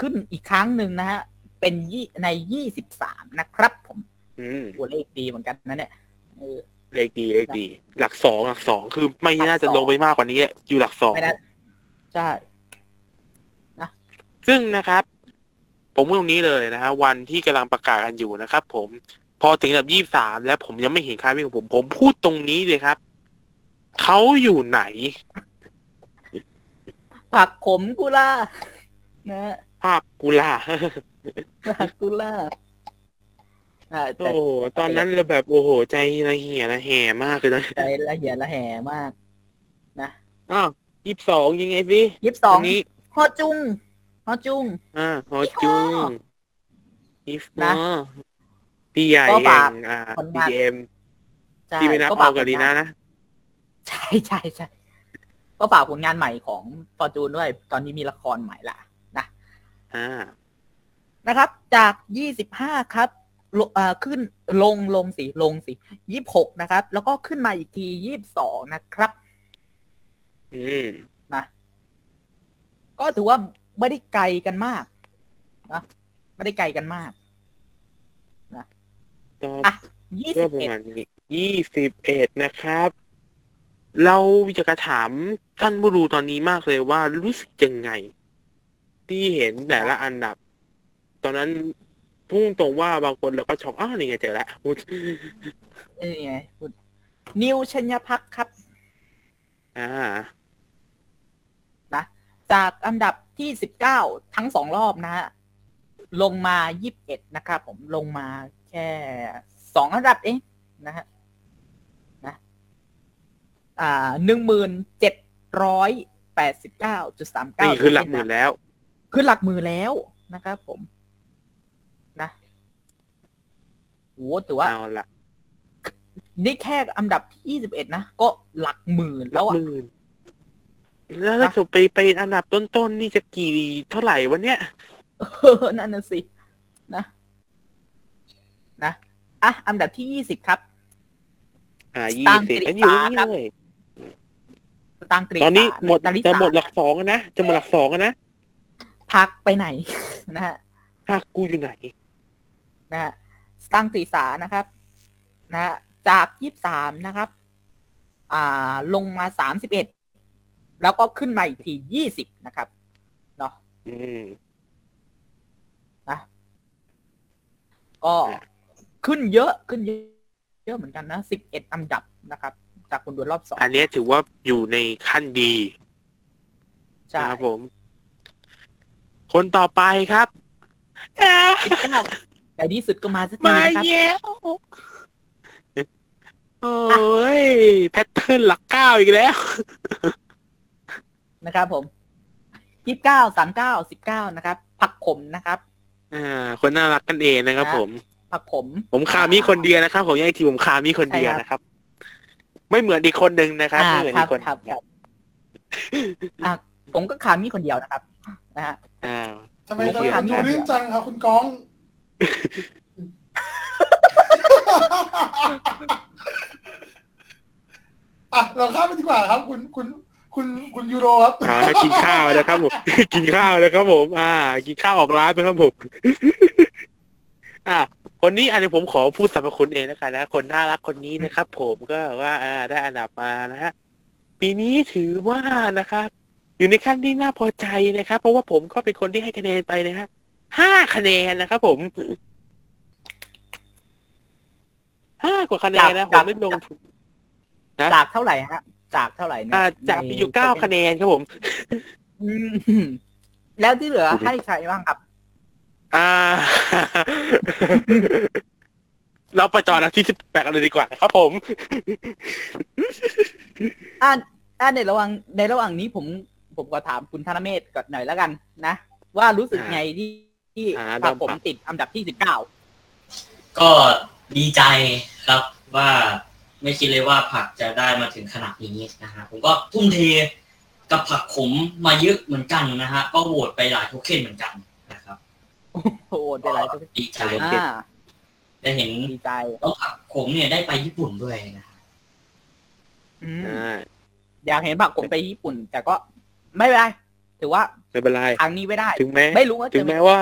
ขึ้นอีกครั้งหนึ่งนะฮะ เป็นยี่ในยี่สิบสามนะครับผมอืมตัวเลขดีเหมือนกันนะเนี่ยเออเลขดีเลขดี หลักสองหลักสองคือไม่หลักน่าจะสองลงไปมากกว่านี้อยู่หลักสองไม่ได้ใช่ซึ่งนะครับ ผมพูดตรงนี้เลยนะฮะวันที่กำลังประกาศกันอยู่นะครับ ผมพอถึงแบบยี่สามแล้วผมยังไม่เห็นค่าวิ่งของผม ผมพูดตรงนี้เลยครับ เขาอยู่ไหน ผักขมกุล่านะภาพกุลาผักกุล่าอ่าแต่โอ้โหตอนนั้นเราแบบโอ้โห ใจระเหี่ยระแห่มากเลยนะใจละเหียละแห่มาก นะอ้าวยี่สิบสองยังไงสิยี่สิบสองนนี้ฮอจุงฮอจุง อ่าฮอจุงอีฟนะนะพี่ใหญ่ก็แห่ฝากงอ่าคนพีมาเอ็มใช่ที่ไม่นับก็เอาฝากกับลีน่านะ ใช่ใช่ใช่ ก็ฝากผลงานใหม่ของฟอร์จูนด้วย ตอนนี้มีละครใหม่ละนะอ่านะครับ จากยี่สิบห้าครับลงเอ่อขึ้นลงลงสิลงสิยี่สิบหกนะครับ แล้วก็ขึ้นมาอีกทียี่สิบสองนะครับ อืมนะก็ถือว่าไม่ได้ไกลกันมากนะไม่ได้ไกลกันมากก็อะยี่ก็สิบประเอ็ดมาณนี้ยี่สิบเอ็ดนะครับ เราอยากจะถามท่านผู้ดูตอนนี้มากเลยว่ารู้สึกยังไง ที่เห็นแต่ละอันดับ ตอนนั้นพุ่งตรงว่าบางคนเราก็ช็อกอ้าวนี่ไงเจอแล้วพูดนี่ไงคุณนิวชัญญพักครับ อ่านะจากอันดับที่สิบเก้าทั้งสองรอบนะฮะลงมายี่สิบเอ็ดนะครับผมลงมาแค่สองอันดับเองนะฮะนะ อ่าหนึ่งหมื่นเจ็ดร้อยแปดสิบเก้าจุดสามเก้านี่คือหลักหมื่นแล้วคือหลักหมื่นแล้วนะครับผม นะโหถือว่าเอาละนี่แค่อันดับที่ยี่สิบเอ็ดนะ ก็หลักหมื่นหลัแล้กวอะหมื่นแล้วถ้าเกิดไปไปอันดับต้นๆนี่จะกี่เท่าไหร่วะเนี่ยเออนั่นน่ะสินะ นะอะอันดับที่ยี่สิบครับ อ่าสยี่ตางค์สิบกฤษอันอยู่ฎานี่ครับเลยส ตางค์กรีตอนนี้ษาหมดนาริจะตาหมดหลักสองแล้วนะจะหมดหลักสองแล้วนะพักไปไหนนะฮะถ้ากูอยู่ไหนนะฮะสตางค์กรีษานะครับนะฮะจากยี่สามนะครับ อ่าลงมาสามสิบเอ็ดแล้วก็ขึ้นมาอีกทียี่สิบนะครับเนาะอืมนะก็ขึ้นเยอะขึ้นเยอะเยอะเหมือนกันนะสิบเอ็ดอันดับนะครับ จากคนดูรอบสองอันเนี้ยถือว่าอยู่ในขั้นดีใช่นะครับผม คนต่อไปครับอ่าสิบเก้าแต่ที่สุดก็มาสักทีมานะครับแล้วโอ้ยแพทเทิร์นหลักเก้าอีกแล้ว นะครับผมยี่สิบเก้าสามเก้าสิบเก้านะครับ ผักขมนะครับ อ่า คนน่ารักกันเองนะครับนะผม ผักขม ผมคามีคนเดียวนะครับผมยังไอทีผมคามีคนเดียวใช่ครับนะครับ ไม่เหมือนอีกคนหนึ่งนะครับอ่าไม่เหมือนครัอีบกคนครับครับอะผมก็ขามีคนเดียวนะครับนะฮะอ่าทำไมโอทำเคไมคุณดูรื่นจังครับคุณก้องอะเราข้ามไปดีกว่าครับ คุณคุณคุณคุณยูโรครับอ่ากินข้าวนะครับผมกินข้าวนะครับผม อ่า กินข้าวออกร้านไปครับผมอ่า คนนี้อันนี้ผมขอพูดสรรพคุณเองนะครับนะ คนน่ารักคนนี้นะครับ ผมก็ว่าอ่าได้อันดับมานะฮะปีนี้ถือว่านะครับ อยู่ในขั้นที่น่าพอใจนะครับ เพราะว่าผมก็เป็นคนที่ให้คะแนนไปนะฮะห้าคะแนนนะครับ ผมห้ากว่าคะแนนนะผมไม่ลงทุนนะจากเท่าไหร่ฮะ จากเท่าไหร่ในอ่าจากมีอยู่เก้าคะแนนครับผมอืมแล้วที่เหลือให้ใครบ้างครับ อ่า เราไปจอนะที่สิบแปดกันเลยดีกว่านะครับผม อ่าอ่าในระหว่างในระหว่างนี้ผมผมก็ถามคุณธนเมธก่อนหน่อยแล้วกันนะ ว่ารู้สึกไงที่ที่อ่าผักผมครับ ติดอันดับที่สิบเก้าก็ดีใจครับว่าไม่คิดเลยว่าผักจะได้มาถึงขนาดนี้นะฮะผมก็ทุ่มเทกับผักขมมาเยอะเหมือนกันนะฮะก็โหวตไปหลายโทเค็นเหมือนกันนะครับ โอ้โหได้หลายตัวดีใจอ่าได้เห็นดีใจต้องผักขมเนี่ยได้ไปญี่ปุ่นด้วยนะฮะอืมอ่าอยากเห็นผักผมไปญี่ปุ่น แต่ก็ไม่เป็นไร ถือว่าไม่เป็นไรครั้งนี้ไม่ได้ ถึงแม้ไม่รู้ว่าถึจะงแม้ว่า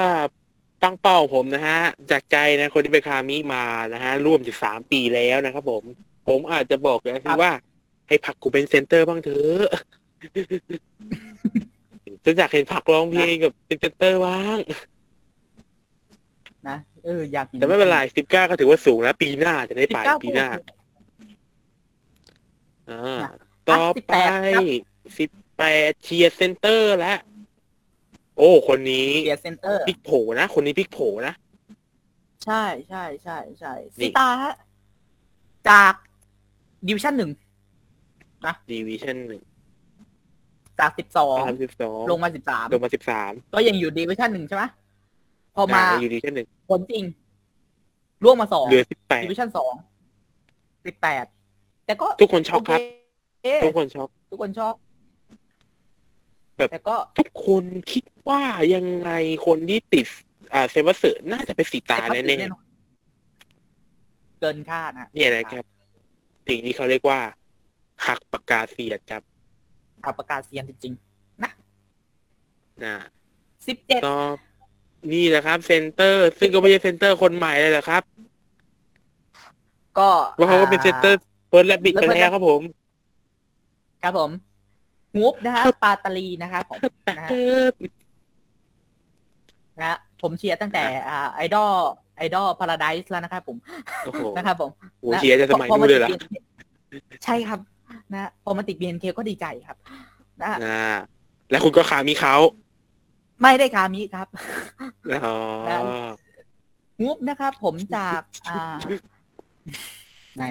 ตั้งเป้าผมนะฮะ จากใจนะคนที่ไปคามิมานะฮะ ร่วมจะสามปีแล้วนะครับผม ผมอาจจะบอกนะคือว่า ให้ผักกูเป็นเซนเตอร์บ้างเถอะจะอยากเห็นผักร้องเพลงกับเป็นเซนเตอร์บ้าง นะเอออยากห็แต่ไม่เป็นไรสิบเก้าก็ถือว่าสูงแล้วปีหน้าจะได้ไป19ปีหน้าพูดอ่านะต่อไป18ครับสิบแปดเชียร์เซนเตอร์แล้วโอ้ คนนี้เกียร์เซนเตอร์พลิกโผนะ คนนี้พลิกโผนะ ใช่ใช่ใช่ใช่นี่ซิตาฮะจากดิวิชั่นหนึ่งดีวิชั่นหนึ่งจากสิบสองสามสิบสองลงมาสิบสามลงมาสิบสามก็ยังอยู่ดิวิชั่นหนึ่งใช่ไหม พอมาอยู่ดีวิชั่นหนึ่งผลจริงร่วงมาสองเหลือสิบแปดดิวิชั่นสองสิบแปดแต่ก็ทุกคนช็อกครับโอเคทุกคนช็อกทุกคนช็อกแบบแต่ก็ทุกคนคิดว่ายังไงคนที่ติด อ่าเซเวอร์เซอร์น่าจะเป็นซิตาแน่นอนเกินคาดนะๆเนี่ยนะครับสิ่งที่เขาเรียกว่า หักปากกาเซียนครับหักปากกาเซียนจริงนะๆสิบเจ็ดต่อ นี่แหละครับ เซนเตอร์ ซึ่งก็ไม่ใช่เซนเตอร์คนใหม่เลยแหละครับ ก็เพราะเขาก็เป็นเซนเตอร์ First Rabbit ไปแล้วครับผม ครับผมงูบนะฮะปาตาลีนะครับผมนะฮะเออนะฮะผมเชียร์ตั้งแต่อ่าไอดอลไอดอลพาราไดซ์แล้วนะครับผมโอ้โหนะครับผมโหเชียร์จะสมัยนู้นเลยเหรอพอมาติด BNK ใช่ครับ นะพอมาติด BNK ก็ดีใจครับนะอ่าแล้วคุณก็ขามีเขา ไม่ได้คามิครับ อ๋องูบนะครับ ผมจากอ่าแหม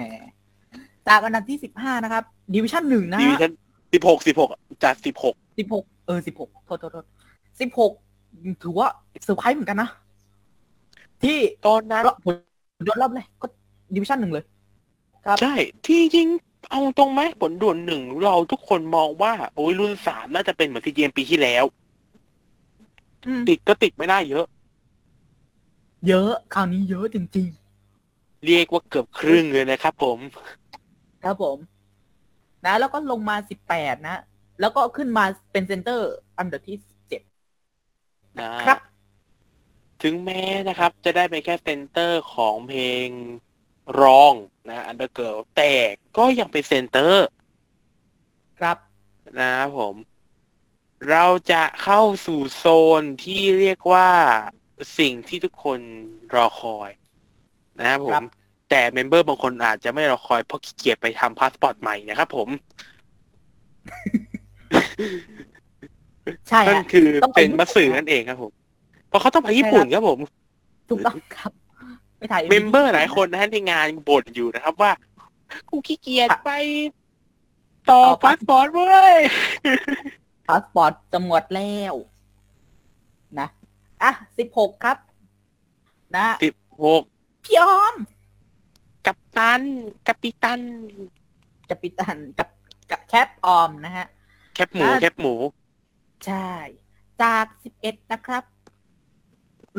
จากอันดับที่สิบห้านะครับดิวิชั่นหนึ่งนะดิวิฮะ ชั่นสิบหกสิบหกจากสิบหกสิบหกเออสิบหกโทษโทษโทษสิบหกถือว่าเซอร์ไพรส์เหมือนกันนะ ที่ตอนนั้นรอบผลยอดรอบเลย ก็ดิวิชั่นหนึ่งเลย ครับ ใช่ ที่จริงเอาตรงไหมผลด่วนหนึ่งเราทุกคนมองว่า โอ้ยรุ่นสามน่าจะเป็นเหมือน CGM ปีที่แล้วอืม ติดก็ติดไม่ได้เยอะ เยอะ คราวนี้เยอะจริงเรียกว่าเกือบครึ่งเลยนะครับผมๆครับผม นะ แล้วก็ลงมาสิบแปดนะ แล้วก็ขึ้นมาเป็น center อันดับที่เจ็ดนะครับ ถึงแม้นะครับ จะได้ไปแค่ center ของเพลงรองนะ Under Girls แต่ก็ยังเป็น center ครับ นะครับผม เราจะเข้าสู่โซนที่เรียกว่าสิ่งที่ทุกคนรอคอยนะครับผมแต่ member บางคนอาจจะไม่รอคอยเพราะขี้เกียจไปทำพาสปอร์ตใหม่นะครับผม ใช่นั่นฮะคือต้องไปเป็นญี่ปุ่นมาสื่อนั่นเองครับผม เพราะเขาต้องไปญี่ปุ่นครับผมถูกต้องครับไม่ถ่าย member หลายคนนะฮะในงานบ่นอยู่นะครับว่า กูขี้เกียจไป ต่อพาสปอร์ตเว้ย พาสปอร์ตจะหมดแล้ว นะ อะสิบหกครับ นะสิบหกพี่ออม กัปตัน กัปปิตันจะปิตัน กับกับแคปออมนะฮะ แคปหมูอะแคปหมู ใช่ จากสิบเอ็ดนะครับ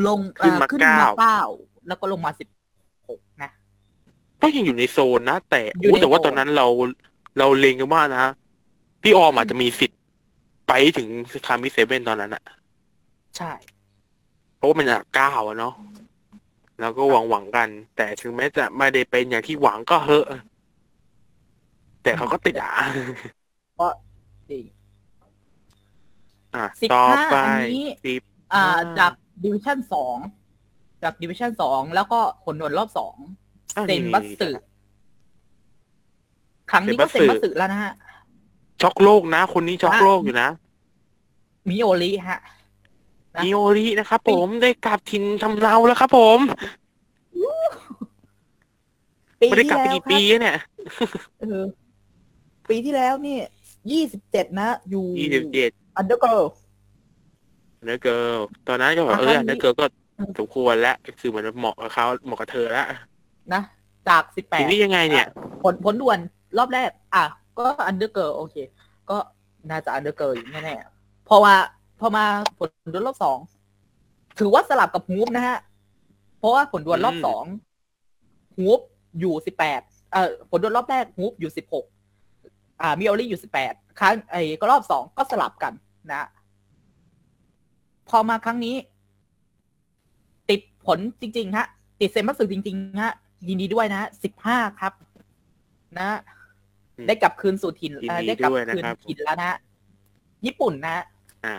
ลงขึ้นมาเอ่อขึ้นเก้ามาเก้าแล้วก็ลงมาสิบหกนะ ก็ยังอยู่ในโซนนะ แต่อยู่ในโอ้แต่ว่าโซนตอนนั้นเราเราเล็งกันว่านะ พี่ออมอาจจะมีสิทธิ์ ไปถึงคามิเซเว่นตอนนั้นอะใช่ เพราะว่ามันอันดับเก้าอะเนาะแล้วก็หวังหวังๆกัน แต่ถึงแม้จะไม่ได้เป็นอย่างที่หวังก็เหอะ แต่เขาก็ติดอะก็ดีอะสิบต่อห้าไปอันนี้ สิบ อ่า อ่า จากดิวิชั่นสองจากดิวิชั่นสองแล้วก็ผลโหวตรอบสองอ่าเซนนี่บัสสึครั้งนี้ก็เซเซนนบับัสสสึสึแล้วนะฮะ ช็อกโลกนะ คนนี้ช็อกอะโลกอยู่นะมิโอริฮะนะมิโอรินะครับผมได้กลับทินทำเนาแล้วครับผมปีไม่ได้ที่กลับไปแล้วกี่คปีรับเนี่ยเออปีที่แล้วนี่ยี่สิบเจ็ดนะ อยู่ยี่สิบเจ็ดอันเดอร์เกิลเนื้อเกิลตอนนั้นก็แบบอะเออครั้งนี้เนื้อเกิลก็สมควรแล้วคือเหมือนเหมาะกับเขาเหมาะกับเธอแล้วนะจากสิบแปทีดนี้ยังไงเนี่ย ผลผลด่วนรอบแรก อะ ก็อันเดอร์เกิโอเค ก็น่าจะอันเดอร์เกิอยู่แน่ๆพอมาพอมาผลด่วนรอบสองถือว่าสลับกับฮูปนะฮะ เพราะว่าผลด่วนรอบอืมสองฮูปอยู่สิบแปดเอ่อผลด่วนรอบแรกฮูปอยู่สิบหกอ่ามิโอลี่อยู่สิบแปดครั้งไอ้ก็รอบสองก็สลับกันนะ พอมาครั้งนี้ ติดผลจริง ๆ ฮะ ติดเซมัสสึจริง ๆ ฮะ ยินดีด้วยนะสิบห้าครับ นะอืม ได้กลับคืนสู่ถิ่นยินเอ่อดีได้กลับด้วยนะคืนครับถิ่นแล้วนะฮะญี่ปุ่นนะฮะ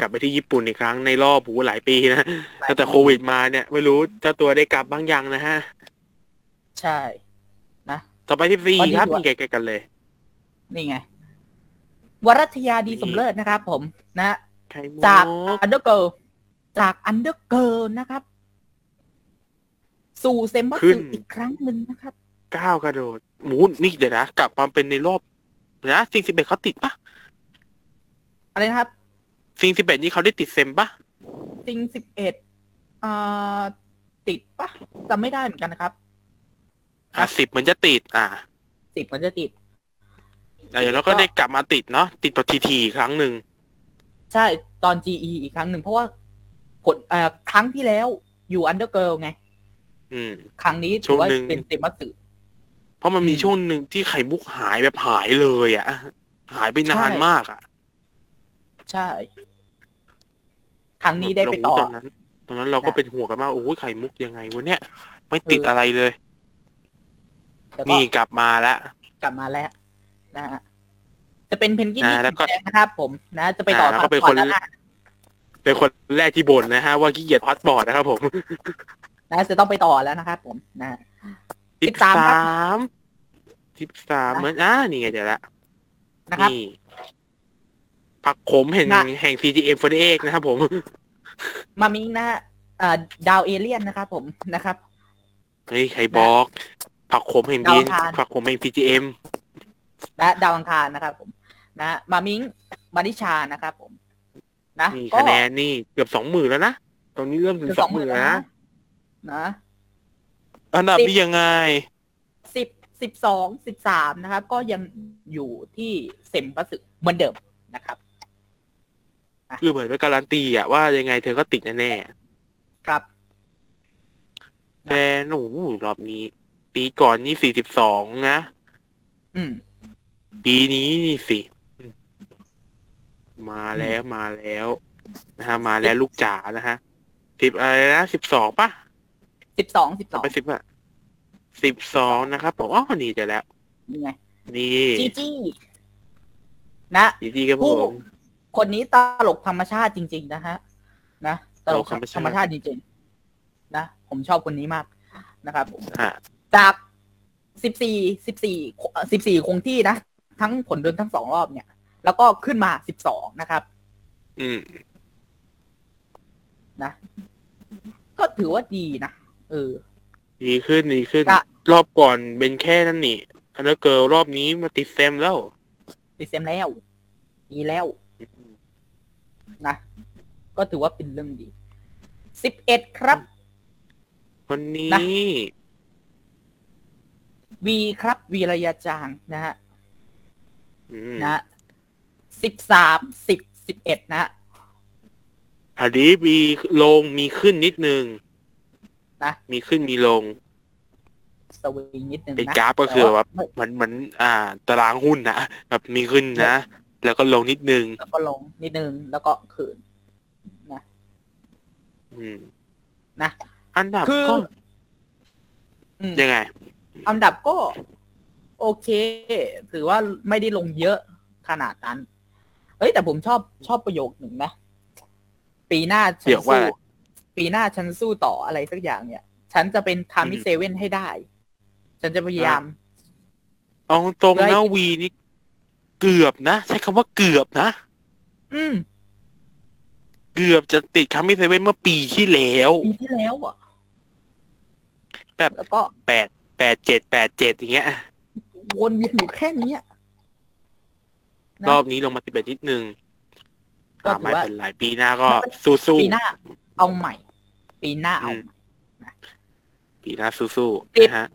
กลับไปที่ญี่ปุ่นอีกครั้งในรอบหูหลายปีนะหลายตั้งแต่ปีโควิดมาเนี่ย ไม่รู้เจ้าตัวได้กลับบ้างยังนะฮะ ใช่ นะ ต่อไปที่ซีวันนี้ครับด่วนนี่ใกล้ๆกันเลย นี่ไง วรัตยาดีสมเลิศนะครับผมนะไข่มุกจากอันเดอร์เกิลจากอันเดอร์เกิลนะครับ สู่เซมัสขึ้นสึอีกครั้งหนึ่งนะครับ ก้าวกระโดดหมูนี่เดี๋ยวนะกลับมาเป็นในรอบนะซิงสิบเอ็ดเขาติดปะอะไรนะครับซิงสิบเอ็ดนี่เขาได้ติดเซมปะซิงสิบเอ็ดอ่าติดปะจำไม่ได้เหมือนกันนะครับ อะสิบเหมือนจะติด อ่าสิบมันจะติดแล้วก็ได้กลับมาติดเนาะติดปทีทีครั้งหนึ่งใช่ตอน GE อีกครั้งหนึ่งเพราะว่าผลเอ่อครั้งที่แล้วอยู่ Under Girls ไงอืมครั้งนี้ถือว่าช่วงหนึ่งเป็นเซ็มบัตสึ เพราะมันมีอืมช่วงหนึ่งที่ไข่มุกหายแบบหายเลยอะ หายไปนานใช่มากอะ ใช่ ครั้งนี้ได้ไปต่อเรารู้ตอนนั้นตอนนั้นเราก็นะเป็นห่วงกันมากโอ้ยไข่มุกยังไงวะเนี่ย ไม่ติดเออออะไรเลยแล้วก็นี่กลับมาแล้ว กลับมาแล้วนะฮะจะเป็นเพนกวินอ่าที่แล้วก็สีแดงนะครับผมนะ จะไปต่ออ่าแล้วก็เป็นพาสปอร์ตคนแล้วนะเป็นคนแรกที่บ่นนะฮะว่าขี้เกียจพาสปอร์ตนะครับผมนะจะต้องไปต่อแล้วนะครับผมนะ สิสิบบสาสามมสิบสามนะเหมือนอ่านี่ไงเดี๋ยวละนะครับนี่ผักขมแห่งนะแห่ง CGM 4 8 นะครับผม มามิงนะฮะเอ่อดาวเอเลียนนะครับผมนะครับเฮ้ยใครบอก ผักขมแห่งดาวดีอังคารผักขมแห่ง CGM และดาวอังคารนะครับผม นะมามิงมานิชานะครับผม นะนี่ก็คะแนนนี่เกือบสองหมื่นแล้วนะ ตอนนี้เริ่มถึงคือสสอองงหหมื่มื่นนแล้วแล้วนะนะนะ อันดับสิบนี้ยังไงสิบสิบสองสิบสามนะครับ ก็ยังอยู่ที่เซมปัสสึเหมือนเดิมนะครับคือเหมือนเป็นการันตีอะว่ายังไงเธอก็ติดแน่ครับๆแต่หนูรอบนี้ ปีก่อนนี่สี่สิบสองนะอืมปีนี้นี่สิมาแล้วมาแล้วนะฮะมาแล้วลูกจ๋านะฮะสิบอะไรนะสิบสองปะ สิบสองสิบสต่อองไปสิบอะสิบสองนะครับผมอ๋อนี่เจะแล้ว นี่ไงนี่จีจี้นะดีดีครับผผู้มคนนี้ตลกธรรมชาติจริง ๆ นะฮะ นะตลกตลกธรรมชาติธรรมชาติจริงๆนะผมชอบคนนี้มากนะครับผมอะจากสิบสี่สิบสี่สิบสี่คงที่นะทั้งผลเดินทั้งสองรอบเนี่ย แล้วก็ขึ้นมาสิบสองนะครับ อืมนะ ก็ถือว่าดีนะ เออ ดีขึ้นดีขึ้นกะรอบก่อนเป็นแค่นั่นนี่ Under Girls รอบนี้มาติดเซ็มแล้ว ติดเซ็มแล้วดีแล้ว นะ ก็ถือว่าเป็นเรื่องดี สิบเอ็ดครับ วันนี้นะวีครับ วีระยาจางนะฮะ อืมนะสิบสามสิบสิบเอ็ดนะฮะ อันนี้มีลงมีขึ้นนิดนึง นะมีขึ้นมีลงสวิงนิดนึงเป็นนะกราฟก็คือแต่แบบเหมือนเหมือนอ่า ตารางหุ้นนะแบบมีขึ้นนะแล้วก็ลงนิดนึง แล้วก็ลงนิดนึงแล้วก็คืนอืมนะอันดับคือก็อืมยังไง อันดับก็ โอเค ถือว่าไม่ได้ลงเยอะขนาดนั้นเฮ้ยแต่ผมชอบชอบประโยคหนึ่งนะ ปีหน้าฉัเดี๋นยวว่าสู้ ปีหน้าฉันสู้ต่ออะไรสักอย่างเนี่ย ฉันจะเป็นทามิอืมเซเว่นให้ได้ ฉันจะพยายามเอาตรงเพื่อให้นะวีนี่เกือบนะ ใช้คำว่าเกือบนะ อืม เกือบจะติดคัมมิ่เซเว่นเมื่อปีที่แล้วปีที่แล้วอะแบบแล้วก็แปดแปดเจ็ดแปดเจ็ดอย่างเงี้ยวนเวียนอยู่แค่เนี้ยนะรอบนี้ลงมาติดแบบนิดนึงก็อ่าถืไม่อว่าเป็นไรปีหน้าก็สู้สู้ปีหน้า เอาใหม่ ปีหน้าเอาอืมใหม่ปีหน้าสู้สู้ติดนะฮะ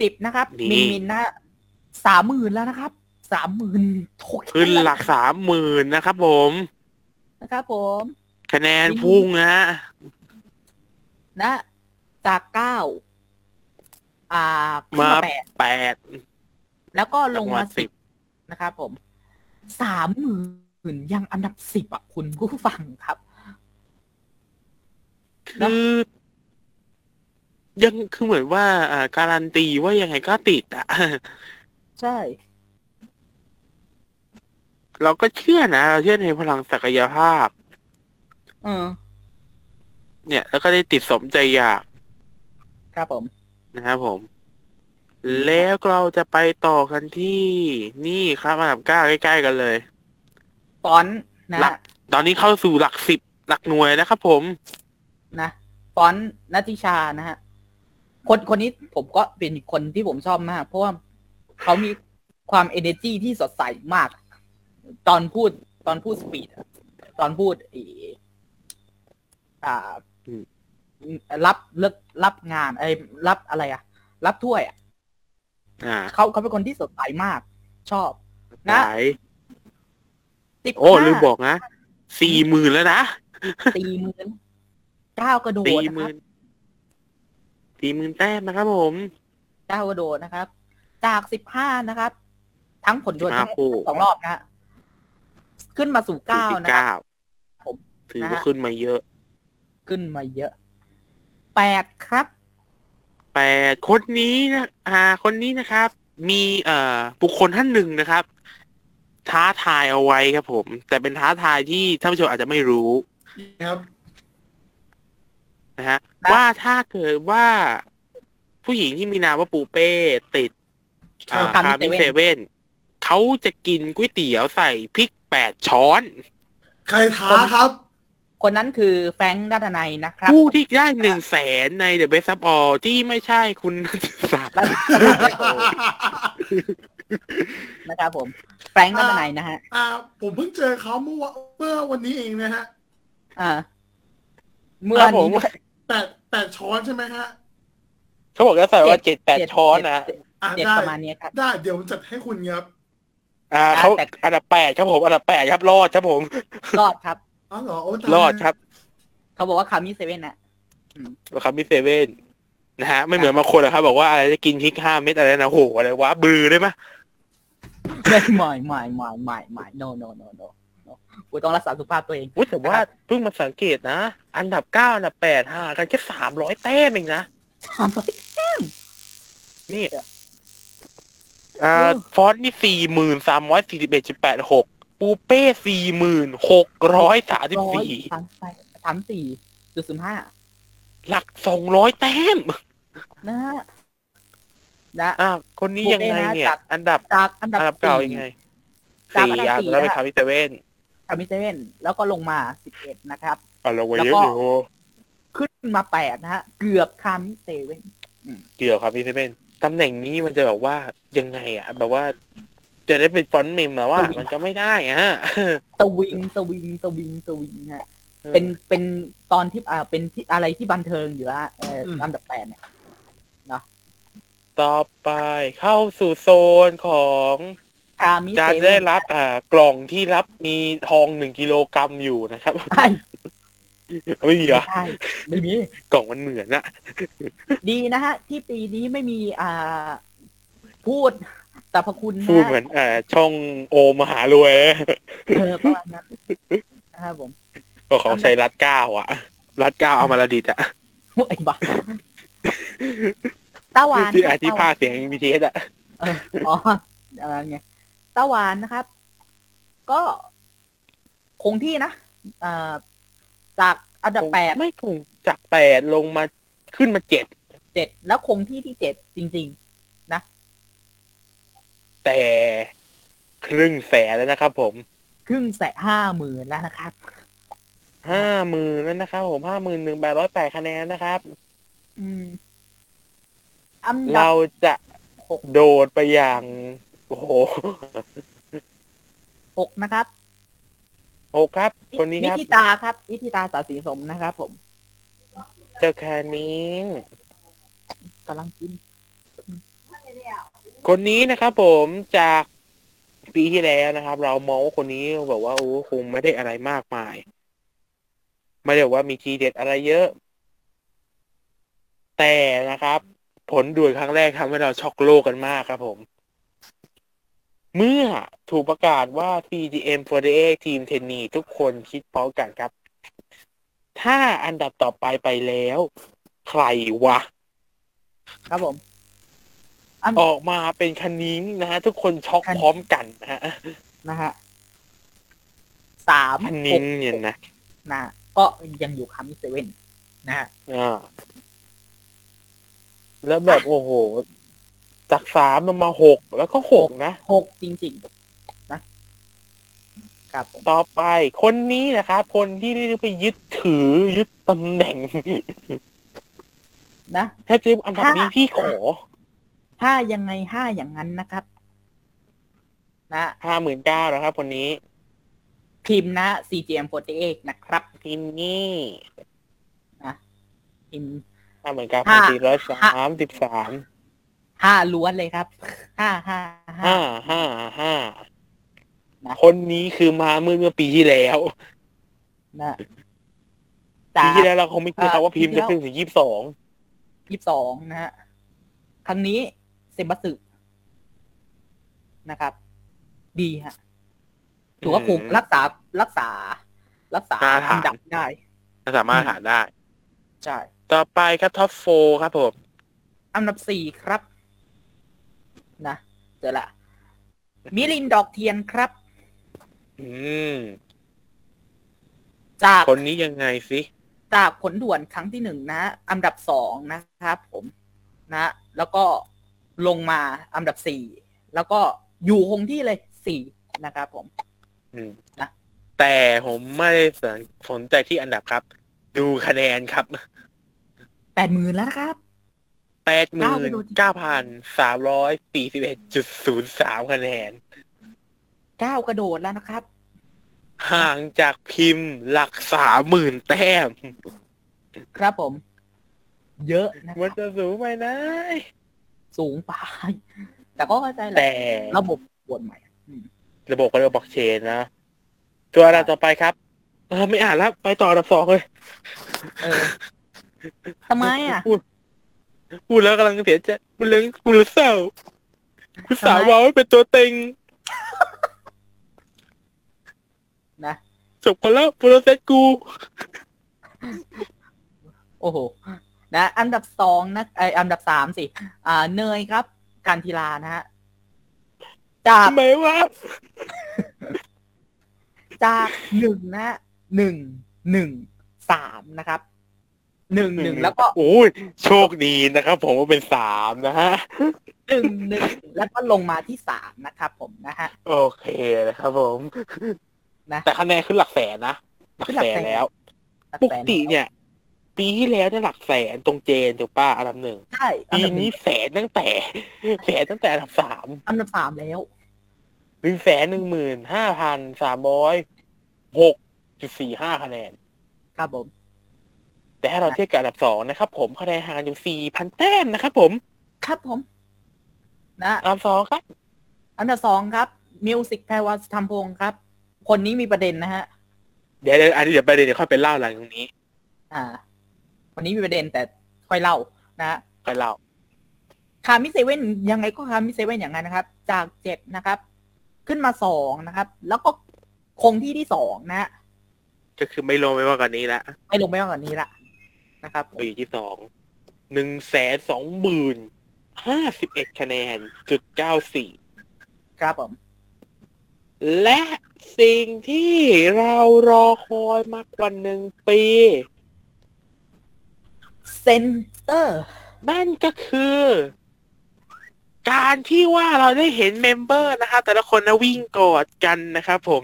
สิบนะครับนี่มินมินนะสามหมื่นแล้วนะครับสามหมื่นโทเค็ขึ้นแล้วหลักสามหมื่นนะครับผมนะครับผม คะแนนพุ่งนะฮะนะ จากเก้าอ่าขึ้นมามาแปดแปดแล้วก็ลงมาจังหวะสิบนะครับผมสามหมื่นยังอันดับสิบอะคุณผู้ฟังครับ คือยังคือเหมือนว่า อ่า การันตีว่ายังไงก็ติดอะ ใช่ เราก็เชื่อนะ เราเชื่อในพลังศักยภาพเออเนี่ย แล้วก็ได้ติดสมใจอยากครับผม นะครับผม แล้วเราจะไปต่อกันที่ นี่ครับอันดับเก้าใกล้ๆกันเลย ฟอนต์นะหลัก ตอนนี้เข้าสู่หลักสิบหลักหน่วยนะครับผม นะฟอนต์นัทธิชานะฮะคนคนนี้ผมก็เป็นอีกคนที่ผมชอบมาก เพราะว่าเขามีความเอเนจีที่สดใสมาก ตอนพูดตอนพูดสปีดอะตอนพูดเอออ่าอืมรับเลิกรับงานไอ้ยรับอะไรอะรับถ้วยอะอ่าเขาเขาเป็นคนที่สดใสมาก ชอบ นะหลายสิบโอ้ลืมบอกนะสี่หมื่นแล้วนะตีหมื่น เก้ากระโดสี่ดนะหครัมื่บนสี่หมื่นแต้มนะครับผมเก้ากระโดดนะครับ จากสิบห้านะครับ ทั้งผลโดน15ทั้งคู่สองรอบนะฮะขึ้นมาสู่สี่เก้าสิบนะครับ เก้าผม ถือนะว่าฮะขึ้นมาเยอะขึ้นมาเยอะแปดครับ แปดคนนี้นะอ่า คนนี้นะครับ มีเอ่อบุคคลท่านหนึ่งนะครับ ท้าทายเอาไว้ครับผม แต่เป็นท้าทายที่ท่านผู้ชมอาจจะไม่รู้ ครับ นะฮะครับว่าถ้าเกิดว่าผู้หญิงที่มีนามว่าปูเป้ติดอ่าครับคามิเซเว่นเขาจะกินก๋วยเตี๋ยวใส่พริกแปดช้อน ใครท้าครับ คนนั้นคือแฟรงค์ดัตนัยนะครับ ผู้ที่ได้หนึ่งแสนใน The Best of All ที่ไม่ใช่คุณนัทศักดิ์นะครับผม แฟรงค์ดัตนัยนะฮะ อ่า ผมเพิ่งเจอเขาเมื่อวะเมื่อวันนี้เองนะฮะ อ่า เมื่อครับผมนี้ แปดแปดช้อนใช่ไหมฮะเขาบอกจะใส่ว่าเจ็ดแปดเจ็ช้อนนะเจ็ดอ่าเจ็ดได้ประมาณเนี้ยครับ ได้เดี๋ยวผมจัดให้คุณครับ อ่าเขาแต่ อันดับแปดครับผมอันดับแปดครับรอดครับผม รอดครับ อ๋อเหรอโอ้ตายรอดครับเขาบอกว่าคามิเซเว่นนะครับมิเซเว่นนะฮะไม่เหมือนบางคนนะครับ บอกว่าอะไรจะกินพริกห้าเม็ดอะไรนะโหอะไรวะบือได้ไหมไม่ไม่ไม่ไม่ไม่ไม่ no no no no no กูต้องรักษาสุขภาพตัวเองอุ๊ยแต่ว่าเพิ่งมาสังเกตนะ อันดับเก้าอันดับแปดห่างกันแค่สามร้อยแต้มเองนะถามไปนี่อ่าฟอนต์นี่สี่หมื่นสามร้อยสี่สิบเอ็ดจุดแปดหกปูเป้สี่หมื่นหกร้อยสามสิบร้อยสี่สามไปสามสี่จุดศูนย์ห้าหลักสองร้อยแต้มนะฮะนะอ่าคนนี้ยังไงเนี่ยจากอันดับจากอันดับอันดับเก่าสี่ยังไงจากสี่อันดับอะสี่แล้วไปนะคามิเซเว่นคามิเซเว่นแล้วก็ลงมาสิบเอ็ดนะครับอะลงไปแล้วเยอะก็อยู่ขึ้นมาแปดนะฮะ เกือบคามิเซเว่นเกี่ยวครับพี่เซเว่นตำแหน่งนี้มันจะแบบว่ายังไงอะแบบว่า จะได้เป็นฟอนต์เมมแล้วว่า มันก็ไม่ได้อะสวิงสวิงสวิงสวิงฮะเป็นเป็นตอนที่อ่าเป็นที่อะไรที่บันเทิงอยู่ละเอออมอันดับแปดเนี่ยต่อไปเข้าสู่โซนของ คามิจะเซเว่นได้รับอ่ากล่องที่รับมีทองหนึ่งกิโลกรัมอยู่นะครับใช่ไม่มีเหรไม่อใช่ไม่มีกล่องมันเหมือนอะดีนะฮะ ที่ปีนี้ไม่มีอ่า พูดสรรพคุณนะพูดเหมือนอ่าช่องโอมหารวยเออประมาณนั้นนะครับผมก็ของใช้รัดเก้าอะ รัดเก้าเอามาระดิตอะไอ้บ้าตาหวานที่คอารับที่ตาหภาวานคเสียง BTS อะเอออ๋ออะไรไง ตาหวานนะครับ ก็คงที่นะอ่าจากอันดับแปดไม่คงจากแปดลงมาขึ้นมาเจ็ดเจ็ดแล้วคงที่ที่เจ็ดจริงแต่ครึ่งแสนแล้วนะครับผมๆครึ่งแสนห้าหมื่นแล้วนะครับห้าหมื่นแล้วนะครับผมห้าหมื่นหนึ่งแปดร้อยแปดคะแนนนะครับ อืมอันดัเราบจะหกโดดไปอย่าง โอ้โหหกนะครับโอ้ครับ คนนี้นิครับธิตาครับนิธิตาสาสีสมนะครับผมเจ้าแค่นี้กำลังกิน คนนี้นะครับผมจากปีที่แล้วนะครับ เรามองว่าคนนี้แบบว่าโอ้คงไม่ได้อะไรมากมาย ไม่ได้ว่ามีทีเด็ดอะไรเยอะ แต่นะครับ ผลด่วนครั้งแรกทำให้เราช็อกโลกกันมากครับผม เมื่อถูกประกาศว่า CGM 48 ทีมเทนนีทุกคนคิดพร้อมกันครับ ถ้าอันดับต่อไปไปแล้ว ใครวะ ครับผมออกมาเป็นคันนิ้งนะฮะ ทุกคนช็อกพร้อมกันนะฮะนะฮะสามคันหนิ้กงเนี่ยนะนะก็ยังอยู่คามิเซเว่นนะฮะอ่าแล้วแบบโอ้โห จากสามลงมาหกแล้วก็หกนะหกจริง ๆ นะครับผมต่อไปคนนี้นะครับ คนที่ได้ไปยึดถือยึดตำแหน่ง นะแทบจะอันดับนี้พี่ขอห้ายังไงห้าอย่างนั้นนะครับ นะห้าหมื่นเก้านะครับ คนนี้ พิมพ์นะ CGM48 นะครับ พิมพ์นี่พิมพ์ห้าหมื่นเก้าพัห้านสี่ร้อยสามสิบสาม ห้าล้วนเลยครับห้าห้าห้าห้าห้าห้านะคนนี้คือมาเมื่อเมื่อปีที่แล้วนะปีจากที่แล้วเราคงไม่คิดครับเอ่อว่าพิมพ์ปีที่จะแล้วขึ้นถึงยี่สิบสองยี่สิบสองนะฮะครั้งนี้เซมบัสึนะครับ ดีฮะถือว่าคุมรักษารักษา รักษาอันดับได้สามารถหาได้ใช่ต่อไปครับท็อปโฟครับผมอันดับสี่ครับนะ เจอละ มิลินดอกเทียนครับ อืม จากคนนี้ยังไงสิจากผลด่วนครั้งที่หนึ่งนะ อันดับสองนะครับผมนะ แล้วก็ลงมาอันดับสี่แล้วก็อยู่คงที่เลยสี่นะครับผม อืมนะแต่ผมไม่ได้สนใจที่อันดับครับ ดูคะแนนครับแปดหมื่นแล้วนะครับ แปดหมื่นเก้าพันสามร้อยสี่สิบเอ็ดจุดศูนย์สามคะแนนเก้ากระโดดแล้วนะครับ ห่างจากพิมพ์หลักสามหมื่นแต้ม ครับผม เยอะนะคมัรันบจะสูงไปนะ สูงไปแต่ก็เข้าใจแหละแต่ระบบปวดใหม่ ระบบก็เรียกว่าบล็อกเชนนะ ตัวอันดับต่อไปครับเออไม่อ่านแล้ว ไปต่ออันดับสองเลยเออทำไมอะ พูดพูดแล้วกำลังเสียใจมันเรื่องกูรู้เศร้ากูสาวทำไมบอกว่าเป็นตัวเต็งนะจบกันแล้วโปรเซสกู โอ้โห นะ อันดับสองนะไอยอันดับสามสิ อ่า เนยครับ การทีลานะฮะ จากทำไมวะจากหนึ่งนะฮะหนึ่งหนึ่งสามนะครับ หนึ่งหนึ่งแล้วก็โอ้ยโชคดีนะครับ ผมว่าเป็นสามนะฮะหนึ่งหนึ่งแล้วก็ลงมาที่สามนะครับผมนะฮะ โอเคนะครับ ผมนะแต่คะแนนขึ้นหลักแสนนะหลักขึ้นหลัแสกนแสนแล้วนักปกแสนติเนี่ย ปีที่แล้วเนี่ยหลักแสนตรงเจนถูกป้าอันดับหนึ่งใช่อันปีดับหนี้นี้แสนตั้งแต่ แสนตั้งแต่อันดับสามอันดับสามแล้วหนึ่งแสนหนึ่งหมื่นห้าพันสามร้อยหกจุดสี่ห้าคะแนนครับผม แต่ถ้าเราเทียบกับอันดับสองนะครับ ผมคะแนนห่างกันอยู่สี่พันแต้มนะครับผม ครับผม นะอันดับสองครับ อันดับสองครับมิวสิกแพรวัสธรรมพงศ์ครับ คนนี้มีประเด็นนะฮะเดี๋ยวเดี๋ยวอันนี้เดี๋ยวประเด็นเดี๋ยวค่อยไปเล่าหลังตรงนี้ อ่า วันนี้มีประเด็นแต่ค่อยเล่านะฮะค่อยเล่าคามิเซเว่นยังไงก็คามิเซเว่นอย่างนั้นนะครับ จากเจ็ดนะครับ ขึ้นมาสองนะครับ แล้วก็คงที่ที่สองนะฮะก็คือไม่ลงไปมากกว่านี้ละไม่ลงไปมากกว่านี้ละ นะครับไปอยู่ที่สองหนึ่งแสนสองหมื่นห้าสิบเอ็ดคะแนนจุดเก้าสี่ครับผม และสิ่งที่เรารอคอยมากกว่าหนึ่งปี center นั่นก็คือ การที่ว่าเราได้เห็น member นะครับแต่ละคนนะวิ่งกอดกันนะครับผม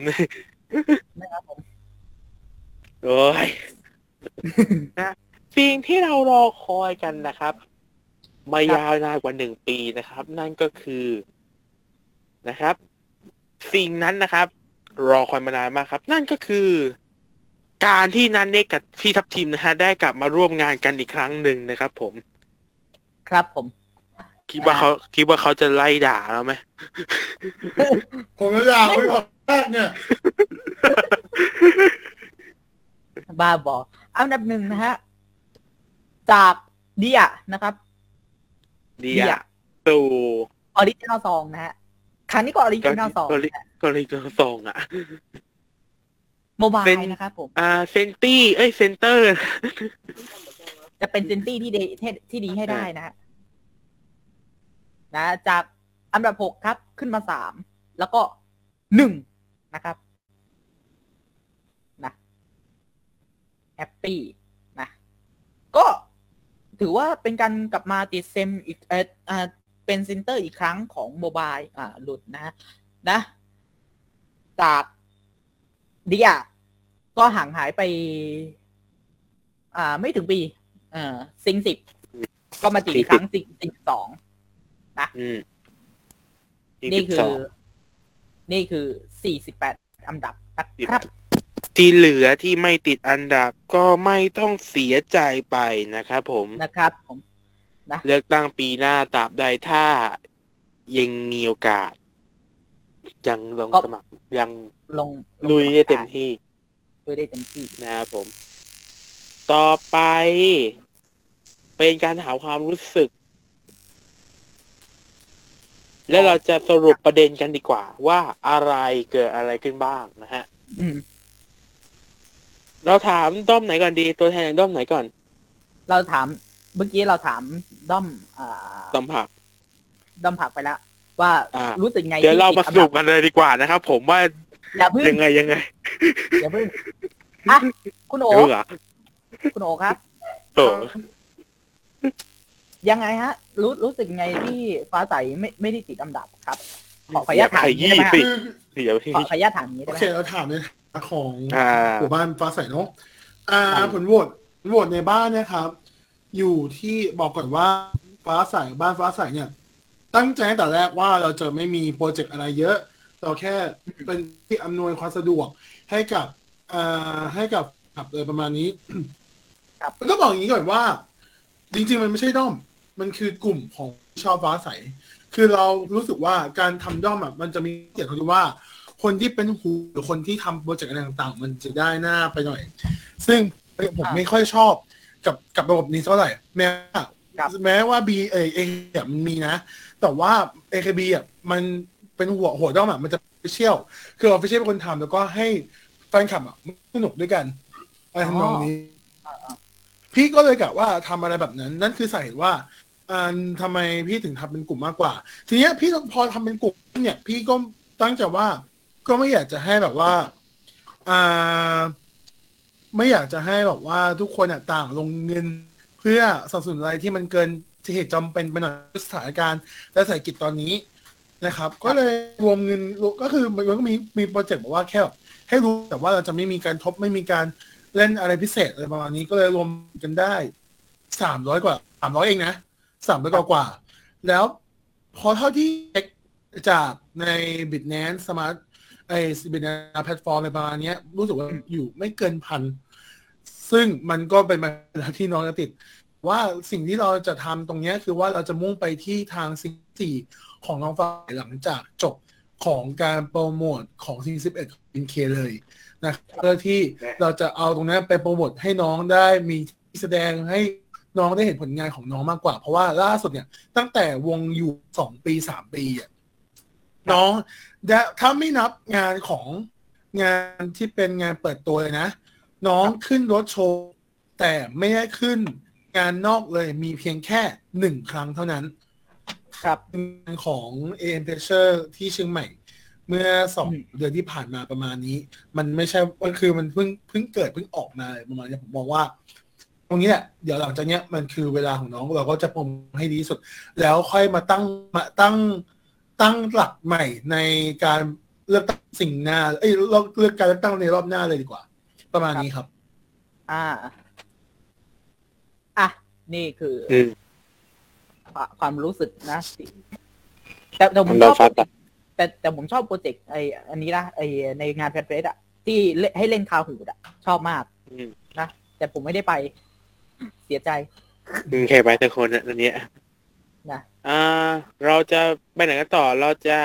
นะครับผมโอ้ยนะ สิ่งที่เรารอคอยกันนะครับ มายาวนานกว่าหนึ่งปีนะครับ นั่นก็คือนะครับ สิ่งนั้นนะครับ รอคอยมานานมากครับ นั่นก็คือ การที่นันเนกกับพี่ทัพทีมนะฮะได้กลับมาร่วมงานกันอีกครั้งหนึ่งนะครับ ผม ครับผม คิดว่าเขาคิดว่าเขาจะไล่ด่าเราไหมผมจะด่าไปก่อนแรกเนี่ยบ้าบออันดับหนึ่งนะฮะ จากเดียนะครับดีเดียอะตู่ออริจินอลซองนะฮะ ครั้งนี้ก็ออริจินอลซองก็เลยก็เลยจะส่งอะ โมบายเป็น นะครับผม อ่าเซนตี้เอ้ยเซนเตอร์ จะเป็นเซนตี้ที่ดีที่ที่ดีให้ได้นะฮะนะจากอันดับหกครับขึ้นมาสามแล้วก็หนึ่งนะครับนะแฮปปี้นะก็ ถือว่าเป็นการกลับมาติดเซมอีกเอออ่าเป็น center อีกครั้งของโมบายอ่าหลุดนะนะ จากเดียก็ห่างหายไป อ่า ไม่ถึงปี เอ่อซิงสิบก็มาติดอีกครั้งซิงซิงสองอืมนี่คือ22นี่คือสี่สิบแปดอันดับนะครับ ที่เหลือที่ไม่ติดอันดับก็ไม่ต้องเสียใจไปนะครับผมนะครับผมเลือกตั้งปีหน้าตราบใดถ้ายังมีโอกาส ยังลงก็สมัครยังลงลุยได้เต็มที่ลุยได้เต็มที่นะครับผม ต่อไป เป็นการถามความรู้สึก แล้วเราจะสรุปประเด็นกันดีกว่า ว่าอะไรเกิดอะไรขึ้นบ้างนะฮะอืม เราถามด้อมไหนก่อนดี ตัวแทนด้อมไหนก่อนเราถามเมื่อกี้เราถามด้อมอ่าต้อมผักด้อมผักไปแล้ว ว่าอ่ารู้สึกไงเดี๋ยวที่เรามาติสดอันรุดัปกันเลยดีกว่านะครับ ผมว่าอย่าเพิ่งยังไงยังไงอย่าเพิ่งอะคุณโอรู้เหรอคุณโอครับ โตยังไงฮะ รู้รู้สึกไงที่ฟ้าใสไม่ไม่ได้ติดอันดับครับ ขอขออนุญาตถามขอย่างนี้ยี้ได้ไหมสิฮะคือเดี๋ยวพี่ขอขออนุญาตถามอย่างนี้โอได้ไหมเคเราถามในฐานะ ของอ่าหมู่บ้านฟ้าใสเนาะอ่าครับผลโหวตผลโหวตในบ้านเนี่ยครับ อยู่ที่บอกก่อนว่าฟ้าใสบ้านฟ้าใสเนี่ย ตั้งใจตั้งแต่แรกว่าเราจะไม่มีโปรเจกต์อะไรเยอะ เราแค่เป็นที่อำนวยความสะดวกให้กับอ่าให้กับกับเลยประมาณนี้ครับแล้วก็บอกอย่างนี้ก่อนว่า จริง ๆ มันไม่ใช่ด้อม มันคือกลุ่มของชาวฟ้าใส คือเรารู้สึกว่าการทำด้อมอะมันจะมีเกียรติตรงที่ว่า คนที่เป็นหูหรือคนที่ทำโปรเจกต์อะไรต่างๆ มันจะได้หน้าไปหน่อย ซึ่งผมไม่ค่อยชอบกับกับระบบนี้เท่าไหร่ แม้ว่าครับแม้ว่า B เอเอมันมีนะ แต่ว่า AKB อะมันเป็นหัวหัวด้อมอะมันจะเชี่ยว คือออฟฟิเชียลเป็นคนทำแล้วก็ให้แฟนคลับอะสนุกด้วยกันอะไรทำนองนี้ พี่ก็เลยกะว่าทำอะไรแบบนั้น นั่นคือสาเหตุว่าอ่าทำไมพี่ถึงทำเป็นกลุ่มมากกว่า ทีเนี้ยพี่พอทำเป็นกลุ่มเนี่ย พี่ก็ตั้งใจว่า ก็ไม่อยากจะให้แบบว่าอ่าไม่อยากจะให้แบบว่าทุกคนอะต่างลงเงิน เพื่อสนับสนุนอะไรที่มันเกินเหตุจำเป็นไปหน่อยสถานการณ์และเศรษฐกิจตอนนี้นะครับ ก็เลยรวมเงินก็คือมันก็มีมีโปรเจกต์บอกว่าแค่แบบให้รู้แต่ว่าเราจะไม่มีการทบไม่มีการเล่นอะไรพิเศษอะไรประมาณนี้ก็เลยรวมกันได้สามร้อยกว่าสามร้อยเองนะสามร้อยกว่ากว่า แล้วพอเท่าที่เช็คจากในบิตแนนสมาร์ท ไอบิตแนนแพลตฟอร์มอะไรประมาณนี้รู้สึกว่าอยู่ไม่เกินพัน ซึ่งมันก็เป็นมาที่น้องจะติด ว่าสิ่งที่เราจะทำตรงนี้คือว่าเราจะมุ่งไปที่ทางซิงสี่ของน้องฟ้าหลังจากจบของการโปรโมทของซีสิบเอ็ดอินเคเลยนะครับเพื่อที่เราจะเอาตรงนั้ไปโปรโมทให้น้องได้มีที่แสดงให้น้องได้เห็นผลงานของน้องมากกว่า เพราะว่าล่าสุดเนี่ย ตั้งแต่วงอยู่สองปีสามปีอะน้อง ได้ถ้าไม่นับงานของงานที่เป็นงานเปิดตัวเลยนะ น้องขึ้นรถโชว์ แต่ไม่ได้ขึ้นงานนอกเลยมีเพียงแค่หนึ่งครั้งเท่านั้น ครับงานของ AM p r e s s u r e ที่เชียงใหม่ เมื่อสองอืมเดือนที่ผ่านมาประมาณนี้ มันไม่ใช่มันคือมันเพิ่งเพิ่งเกิดเพิ่งออกมาเลยประมาณนี้ผมมองว่า ตรงนี้แหละเดี๋ยวหลังจากเนี้ยมันคือเวลาของน้องเราก็จะปรมให้ดีที่สุด แล้วค่อยมาตั้งมาตั้ง ตั้งหลักใหม่ในการเลือกตั้งสิ่งหน้าเอ้ยเลือกเลือกการเลือกตั้งในรอบหน้าเลยดีกว่า ประมาณนี้ครับ อ่า อะ นี่คืออืมความความรู้สึกนะแต่แต่ผมชเราอบฟัดอะแต่แต่ผมชอบโปรเจกต์ไออันนี้นะไอในงานแพทเฟสอะที่เล่นให้เล่นคาหูดอะชอบมากอืมนะแต่ผมไม่ได้ไป เสียใจอืมแค่ไปแต่คนอะตอนเนี้ยอ่าเราจะไปไหนกันต่อเราจะ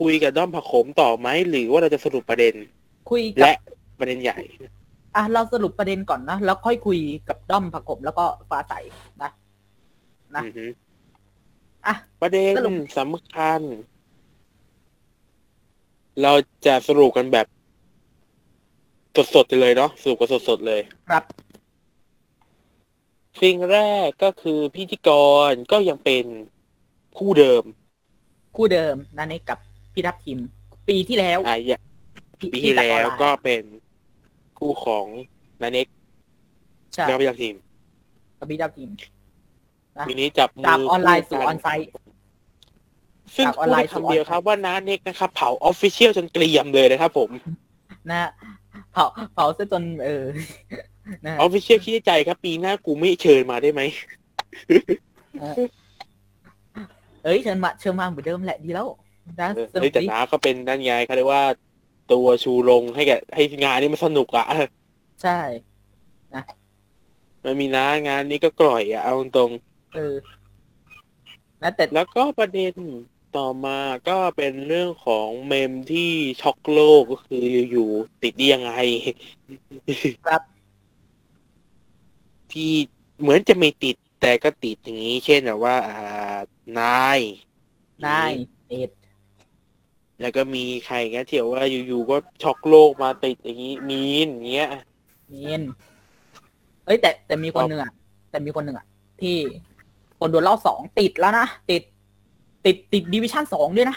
คุยกับด้อมผักโขมต่อไหมหรือว่าเราจะสรุปประเด็น คุยกับและประเด็นใหญ่อะเราสรุปประเด็นก่อนนะแล้วค่อยคุยกับด้อมผักกบแล้วก็ฟ้าใสนะนะอือฮึอะประเด็นสรุปสำคัญ เราจะสรุปกันแบบสดๆไปเลยเนาะสรุปกันสดๆเลย ครับ สิ่งแรกก็คือพิธีกรก็ยังเป็นคู่เดิม คู่เดิมนันเอกกับพี่ทัพทิม ปีที่แล้วอะอย่าพี่ปีที่พี่ตะแล้วออนไน์ก็เป็นคู่ของนาเน็กใช่แล้วพยาทีมกับพี่ทัพทิมนะปีนี้จับมืจากออนไลน์คู่สู่กัออนไซต์ซึ่งจากออนพูดไลน์ได้สู่คำเดียวออนไซต์ครับว่าน้าเน็กนะครับ เผาออฟฟิเชียลจนเกรียมเลยนะครับผม นะฮะเผาเผาซะจนเออ นะอฮะอฟฟิเชียลคิดในใจครับ ปีหน้ากูไม่เชิญมาได้ไหมเอ้ยเชิญมาเชิญมาเหมือนเดิมแหละดีแล้วนะเออสนุเฮ้ยกแต่ดีน้าก็เป็นนั่นไงเขาเรียกว่า ตัวชูลงให้แกให้งานนี้มันสนุกอะใช่มันมีน้างานนี้ก็กร่อยอะเอาตรงเออนะแต่ๆแล้วก็ประเด็นต่อมาก็เป็นเรื่องของเมมที่ช็อกโลกก็คืออยู่ๆติดได้ยังไง ครับ ที่เหมือนจะไม่ติดแต่ก็ติดอย่างนี้ เช่นแบบว่าอ่านายนายเอ็ดแล้วก็มีใครเงี้ยเที่ยวว่าอยู่ๆก็ช็อกโลกมาติดอย่างนี้มีนอย่างเงี้ยเนียนเอ้ยแต่แต่มีคนหนึ่งอะแต่มีคนหนึ่งอะที่คนโดนรอบสองติดแล้วนะติด ติดติด division สองด้วยนะ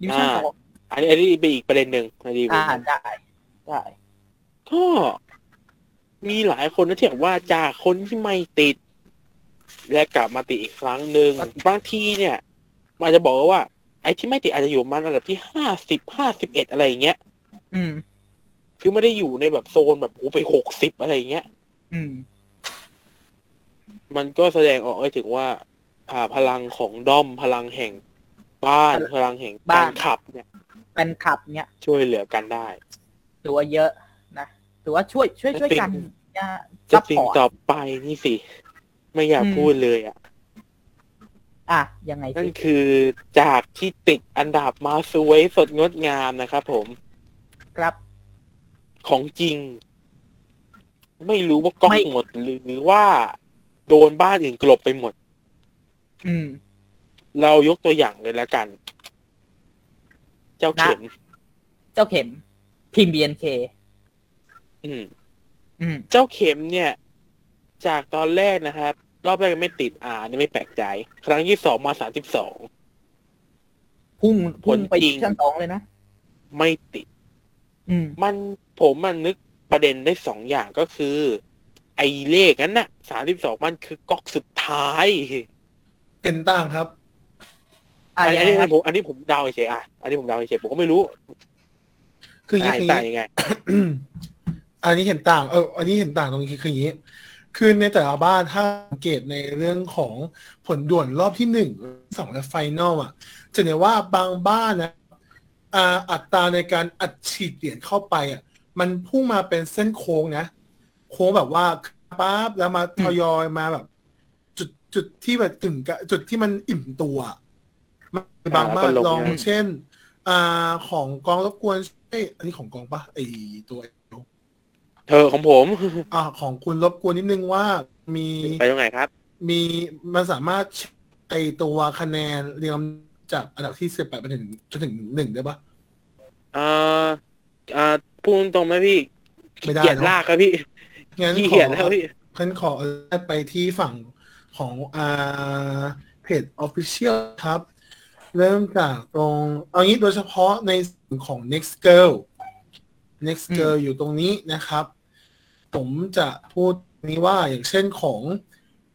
division อ่าสองอันนี้อันนี้เป็นอีกประเด็นหนึ่งอันนี้อ่าได้ได้ก็ มีหลายคนนะที่บอกว่าจากคนที่ไม่ติด และกลับมาติดอีกครั้งหนึ่งบางทีเนี่ยมันอาจจะบอกว่า ไอ้ที่ไม่ติดอาจจะอยู่ประมาณระดับที่ห้าสิบห้าสิบเอ็ดอะไรอย่างเงี้ยอืม คือไม่ได้อยู่ในแบบโซนแบบโอ้ไปหกสิบอะไรอย่างเงี้ยอืม มันก็แสดงออกให้ถึงว่าอ่าพลังของด้อมพลังแห่งบ้านพลังแห่งบ้ากานรขับ เนี่ยเป็นขับเนี้ยช่วยเหลือกันได้ถือว่าเยอะนะถือว่าช่วยช่วยช่วยกัน จะจะซัพสิ่พงอร์ตต่อไปนี่สิ ไม่อยากอืมพูดเลยอะ อะ ยังไงนั่สินคือจากที่ติดอันดับมาสวยสดงดงามนะครับผมครับของจริง ไม่รู้ว่าก๊อกไม่หมดหรือว่าโดนบ้านอื่นกลบไปหมด อืม เรายกตัวอย่างเลยแล้วกัน เจ้าเข็ม เจ้าเข็ม พิมพ์ BNK อืมอืม เจ้าเข็มเนี่ย จากตอนแรกนะครับ รอบแรกยังไม่ติดอ่านี่ไม่แปลกใจ ครั้งที่สองมาสามสิบสองพุ่งพุ่งไปผลจริงชั้นสองเลยนะ ไม่ติดอืมมันผมมันนึกประเด็นได้สองอย่างก็คือ ไอ้เลขนั้นน่ะสามสิบสองมันคือก๊อกสุดท้ายเห็นต่างครับอะอันยังนี้ไงคอัรันบนี้ผมอันนี้ผมเดาเฉยๆอะอันนี้ผมเดาเฉยๆผมก็ไม่รู้ คืออย่างอ่านี้ต่างยังไง อันนี้เห็นต่าง เออ อันนี้เห็นต่างตรงนี้คือคืออย่างนี้ คือในแต่ละบ้านถ้าสังเกตในเรื่องของผลด่วนรอบที่หนึ่งสองและไฟนอลอะ จะเห็นว่าบางบ้านนะอ่าอัตราในการอัดฉีดเหรียญเข้าไปอะ มันพุ่งมาเป็นเส้นโค้งนะ โค้งแบบว่าปั๊บแล้วมาทยอยมาแบบ จุดจุดที่แบบถึงกับจุดที่มันอิ่มตัวมันบางบ้านอ่าแล้วก็ลงลองนะเช่น อ่าของกองรบกวนเอ้ยอันนี้ของกองปะไอตัว เธอของผมอ่าของคุณรบกวนนิดนึงว่ามีไปตรงไหนครับ มีมันสามารถไอตัวคะแนนเรียงจากอันดับที่สิบแปดไปถึงจนถึงหนึ่งได้ปะอ่าอ่าพูดตรงไหมพี่ไม่ได้เกียดเนอะลากครับพี่งั้นขี้ขเกียจอแล้วพี่ฉันขอไปที่ฝั่งของอ่าเพจ Official ครับ เริ่มจากตรงเอางี้โดยเฉพาะในส่วนของ next girl next อืม girl อยู่ตรงนี้นะครับ ผมจะพูดนี้ว่าอย่างเช่นของ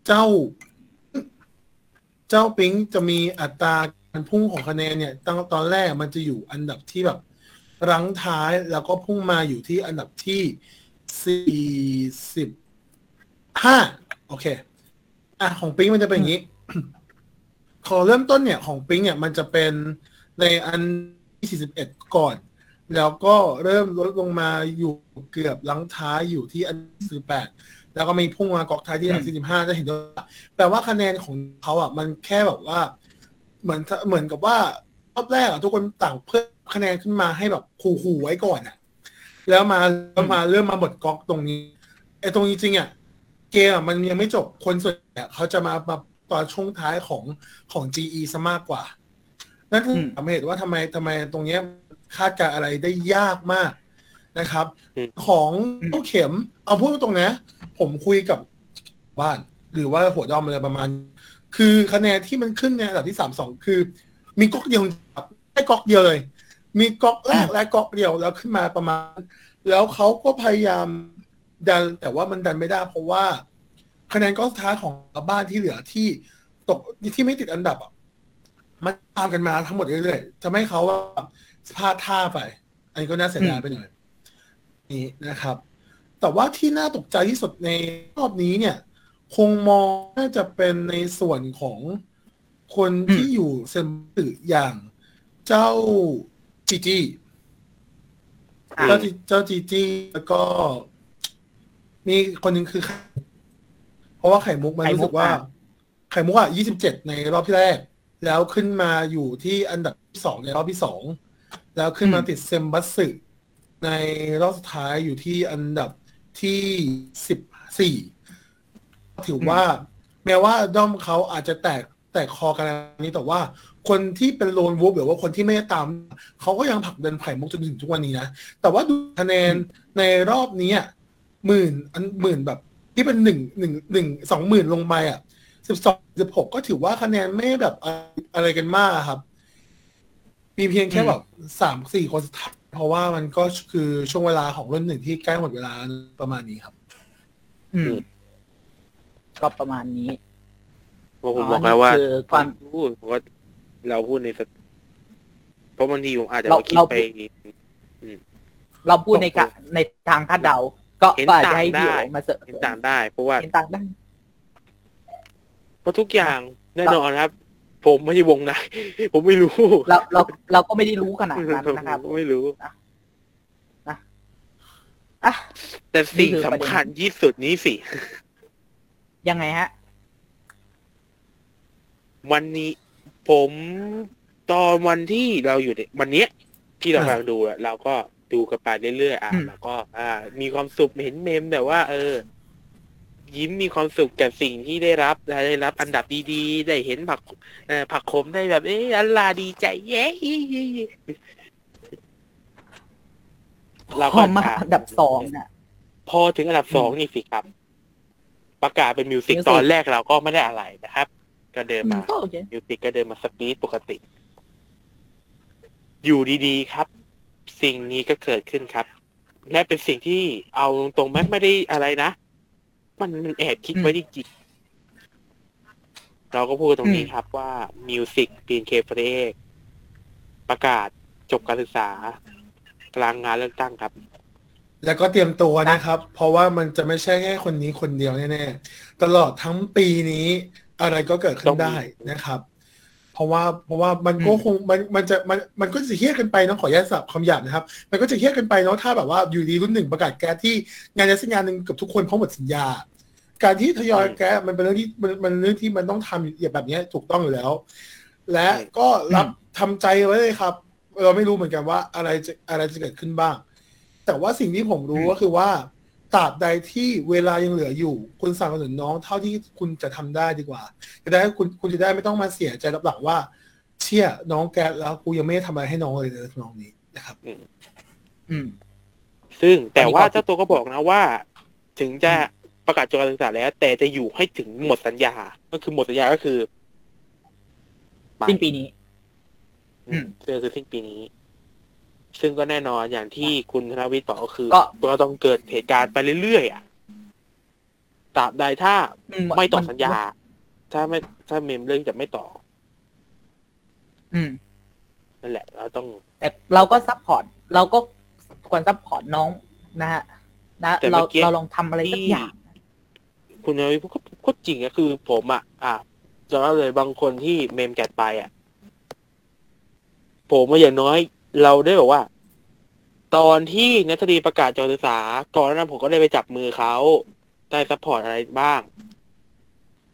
เจ้า เจ้าปิงจะมีอัตราการพุ่งของคะแนนเนี่ยตั้งตอนแรกมันจะอยู่อันดับที่แบบรั้งท้ายแล้วก็พุ่งมาอยู่ที่อันดับที่สี่สิบห้าโอเค อะของปิงมันจะเป็นอย่างนี้ ขอเริ่มต้นเนี่ยของปิงเนี่ยมันจะเป็นในอันที่สี่สิบเอ็ดก่อน แล้วก็เริ่มลดลงมาอยู่เกือบลังท้ายอยู่ที่อันสี่แปดแล้วก็มีพุ่งมากอกท้ายที่อันดับสี่สิบห้าจะเห็นว่าแปลว่าคะแนนของเขาอะ มันแค่แบบว่า เหมือนเหมือนกับว่ารอบแรกอะทุกคนต่างเพิ่มคะแนนขึ้นมาให้แบบขู่ๆไว้ก่อนอะ แล้วมาแล้วมาเริ่มมาบดก๊อกตรงนี้ไอ้ตรงนี้จริงๆอะเกมอะมันยังไม่จบคนส่วนใหญ่เขาจะมามาตอนช่วงท้ายของของ GE ซะมากกว่า นั่นคืออืมสาเหตุว่าทำไมทำไมตรงเนี้ย คาดการณ์อะไรได้ยากมากนะครับอืมของตู้เข็ม เอาพูดตรงๆนะ ผมคุยกับบ้าน หรือว่าหัวดอมอะไรประมาณ คือคะแนนที่มันขึ้นในอันดับที่สามสองคือ มีก๊อกเดียวครับแค่ก๊อกเดียวเลย มีก๊อกแรกและก๊อกเดียวแล้วขึ้นมาประมาณ แล้วเขาก็พยายามดันแต่ว่ามันดันไม่ได้ เพราะว่า คะแนนก๊อกสุดท้ายของบ้านที่เหลือที่ตกที่ไม่ติดอันดับอะมันตามกันมาทั้งหมดเรื่อยๆจะไม่ให้เขาว่า พลาดท่าไป อันนี้ก็น่าเสียดายไปหน่อยนี่นะครับ แต่ว่าที่น่าตกใจที่สุดในรอบนี้เนี่ย คงมองน่าจะเป็นในส่วนของคนที่อยู่เซมตึอย่างเจ้าจีจีอ่าเจ้าจีเจ้าจีจีแล้วก็ มีคนหนึ่งคือไข่เพราะว่าไข่มุกมันไข่มุกรู้สึกว่าอะไข่มุกอะยี่สิบเจ็ดในรอบที่แรก แล้วขึ้นมาอยู่ที่อันดับที่สองในรอบที่สอง แล้วขึ้นมาติดเซมบัสสึในรอบสุดท้ายอยู่ที่อันดับที่สิบสี่ถือว่าแม้ว่าด้อมเขาอาจจะแตกแตกคอกันอันนี้ แต่ว่าคนที่เป็นโลนวูฟหรือว่าคนที่ไม่ได้ตาม เขาก็ยังผลักดันไผ่มุกจนถึงทุกวันนี้นะ แต่ว่าดูคะแนนในรอบนี้อะหมื่นอันหมื่นแบบที่เป็นหนึ่งหนึ่งหนึ่งสองหมื่นลงไปอะสิบสองสิบหกก็ถือว่าคะแนนไม่แบบอะไรกันมากอะครับ มีเพียงแค่แบบสามสี่คนสุดท้ายเพราะว่ามันก็คือช่วงเวลาของรุ่นหนึ่งที่ใกล้หมดเวลาประมาณนี้ครับ อืมก็ประมาณนี้เพราะผมอ๋อบอกแล้วว่านี่คือความพูดเพราะว่าเราพูดในสตเพราะบางทีผมอาจจะเราเอาคิดเราไปเราพูดในกะในทางคาดเดา ก็เห็นก็อาจจะให้ต่างพี่ได้โอมาเสริมเห็นต่างได้ เพราะว่าเห็นต่างได้เพราะทุกอย่างแน่นอนครับ ผมไม่ใช่วงในผมไม่รู้เราเราเราก็ไม่ได้รู้ขนาดนั้นนะครับผมไม่รู้อะแต่สิ่งนี่คือประเด็นสำคัญที่สุดนี้สิ ยังไงฮะ วันนี้ผมตอนวันที่เราอยู่ในวันเนี้ย ที่เราอะกำลังดูอะเราก็ดูกันไปเรื่อยๆอะอืมแล้วก็ อ่า มีความสุขเห็นเมมแบบว่า เออ ยิ้มมีความสุขกับสิ่งที่ได้รับได้รับอันดับดีๆ ได้เห็นผักเอ่อผักขมได้แบบ เอ๊ะอัลลาดีใจเย้เราพก็อมาอันดับสองน่ะ พอถึงอันดับสองนี่สิครับ ประกาศเป็นมิวสิกมิวสิกตอนแรกเราก็ไม่ได้อะไรนะครับ ก็เดินมา ก็โอเคมิวสิกก็เดินมาสปีดปกติ อยู่ดีๆครับ สิ่งนี้ก็เกิดขึ้นครับ และเป็นสิ่งที่เอาตรงๆแม้ไม่ได้อะไรนะ มันมันแอบคิดไว้จริงๆเราก็พูดตรงนี้ครับว่ามิวสิกปีนเคฟเรประกาศจบการศึกษากลางงานเลือกตั้งครับ แล้วก็เตรียมตัวนะครับ เพราะว่ามันจะไม่ใช่แค่คนนี้คนเดียวแน่ๆตลอดทั้งปีนี้อะไรก็เกิดขึ้นได้นะครับ เพราะว่าเพราะว่ามันก็คงมันมันจะมันมันก็จะเฮี้ยกันไปเนาะขออนุญาตสับคำหยาบนะครับ มันก็จะเฮี้ยกันไปเนาะถ้าแบบว่าอยู่ดีรุ่นหนึ่งประกาศแก๊สที่งานใดสักงานหนึ่งกับทุกคนเพราะหมดสัญญา การที่ทยอยแก๊สมันเป็นเรื่องที่มันมันเรื่องที่มันต้องทำอย่างแบบนี้ถูกต้องอยู่แล้ว และก็รับทำใจไว้เลยครับ เราไม่รู้เหมือนกันว่าอะไรจะอะไรจะเกิดขึ้นบ้าง แต่ว่าสิ่งที่ผมรู้ก็คือว่าตราบใดที่เวลายังเหลืออยู่ คุณสนับสนุนน้องเท่าที่คุณจะทำได้ดีกว่า จะได้คุณคุณจะได้ไม่ต้องมาเสียใจรับหลังว่า เชี่ยน้องแกแล้วกูยังไม่ได้ทำอะไรให้น้องเลยเลยน้องนี้นะครับ อืมซึ่งแต่อันนี้ว่าก็เจ้าตัวก็บอกนะว่า ถึงจะ ประกาศจบการศึกษาแล้ว แต่จะอยู่ให้ถึงหมดสัญญา ก็คือหมดสัญญาก็คือสิ้นปีนี้อืมก็คือสิ้นปีนี้ ซึ่งก็แน่นอนอย่างที่คุณธนวิทย์บอกก็คือก็ก็ต้องเกิดเหตุการณ์ไปเรื่อยๆอะตราบใดถ้าอืไม่ต่อมันสัญญา ถ้าไม่ถ้าเมมเรื่องจะไม่ต่อ อืมนั่นแหละ เราต้อง แต่เราก็ support เราก็ควร support น้องนะฮะนะแต่เราเมื่อกี้เราลองทำอะไรสักอย่าง คุณธนวิทย์ก็ก็จริงอะคือผมอะอะจะว่าเลยบางคนที่เมมแกดไปอะผมว่าอย่างน้อย เราได้บอกว่า ตอนที่นัทดีประกาศจบการศึกษาก่อนหนานั้นผมก็ได้ไปจับมือเขาได้ซัพพอร์ตอะไรบ้าง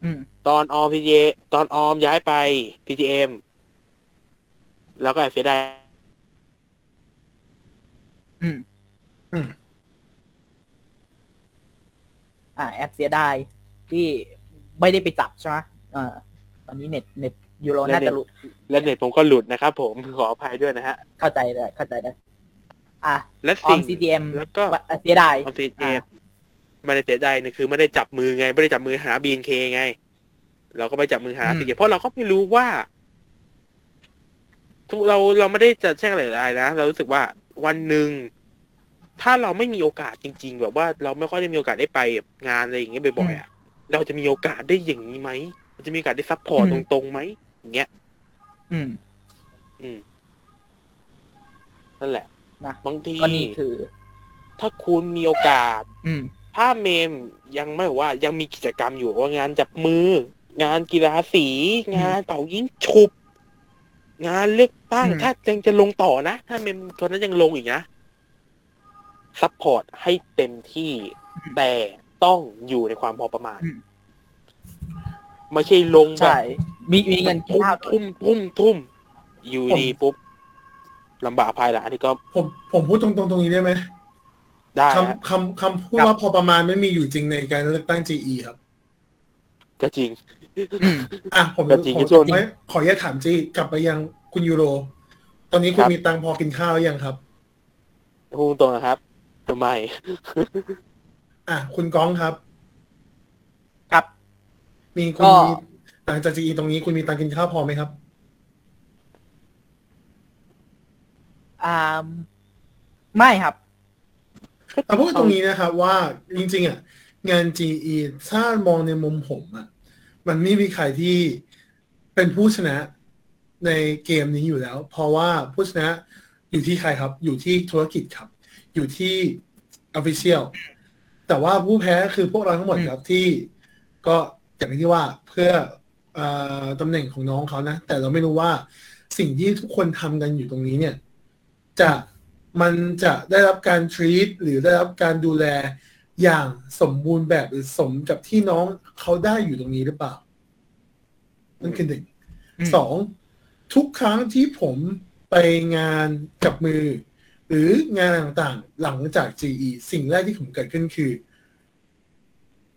อืมตอนออม PTA ตอนออมย้ายไป PTM แล้วก็แอบเสียดาย อืมอืมอ่าแอปเสียดายที่ไม่ได้ไปจับใช่ไหมอ่าตอนนี้เน็ตเน็ตยูโรน่าจะหลุด และเน็ตผมก็หลุดนะครับผมขออภัยด้วยนะฮะ เข้าใจได้เข้าใจได้อะและออสิ่มง CTM แล้วก็ว่าเสียดายออม PTA อ่าไม่ได้เสียดายเนี่ยคือไม่ได้จับมือไง ไม่ได้จับมือหา BNK ไง เราก็ไปจับมือหาอืม PTA เพราะเราก็ไม่รู้ว่าเราเราไม่ได้จะแช่งอะไรนะ เรารู้สึกว่าวันหนึ่ง ถ้าเราไม่มีโอกาสจริง ๆ แบบว่าเราไม่ค่อยได้มีโอกาสได้ไปงานอะไรอย่างเงี้ยบ่อยๆอะเราจะมีโอกาสได้อย่างนี้ไหมเราจะมีโอกาสได้ support อืมตรงๆไหมอย่างเงี้ย อืม อืมนั่นแหละนะบางทีก็นี่คือ ถ้าคุณมีโอกาส อืม ถ้าเมมยังไม่ว่า ยังมีกิจกรรมอยู่ว่างานจับมือ งานกีฬาสี งานเป่ายิงฉุบ งานเลือกตั้งอืมถ้ายังจะลงต่อนะ ถ้าเมมคนนั้นยังลงอีกนะ support ให้เต็มที่แต่ต้องอยู่ในความพอประมาณอืมไม่ใช่ลงแบใช่มีมีเงินกินทุ่มข้าวทุ่มทุ่มทุ่มอยู่ผมดีปุ๊บลำบากภายหลังอันนี้ก็ ผมผมพูดตรงๆตรงนี้ได้ไหมได้ฮะคำคำคำพูดว่าพอประมาณไม่มีอยู่จริงในการเลือกตั้ง GE ครับ ก็จริงอืมอะผมก็จริงผมส่วนไม่ขออนุญาตถามจีกลับไปยังคุณยูโร ตอนนี้คุณครับมีตังค์พอกินข้าวหรือยังครับพูดตรงนะครับ ทำไม อะคุณก้องครับ ครับ มีคุก็ ณมีหลังจาก GE ตรงนี้คุณมีตังค์กินข้าวพอไหมครับ อ่าไม่ครับ แต่พูดตรงนี้นะครับว่าจริงๆอะงาน GE ถ้ามองในมุมผมอะมันไม่มีใครที่เป็นผู้ชนะในเกมนี้อยู่แล้ว เพราะว่าผู้ชนะอยู่ที่ใครครับ อยู่ที่ธุรกิจครับ อยู่ที่ Official แต่ว่าผู้แพ้คือพวกเราทั้งหมดครับที่ก็อย่างที่ว่าเพื่อเออตำแหน่งของน้องเขานะ แต่เราไม่รู้ว่าสิ่งที่ทุกคนทำกันอยู่ตรงนี้เนี่ย จะมันจะได้รับการ treat หรือได้รับการดูแลอย่างสมบูรณ์แบบหรือสมกับที่น้องเขาได้อยู่ตรงนี้หรือเปล่า นั่นคือหนึ่งอืมสองทุกครั้งที่ผมไปงานจับมือ หรืองานต่างๆ หลังจาก GE สิ่งแรกที่ผมเกิดขึ้นคือ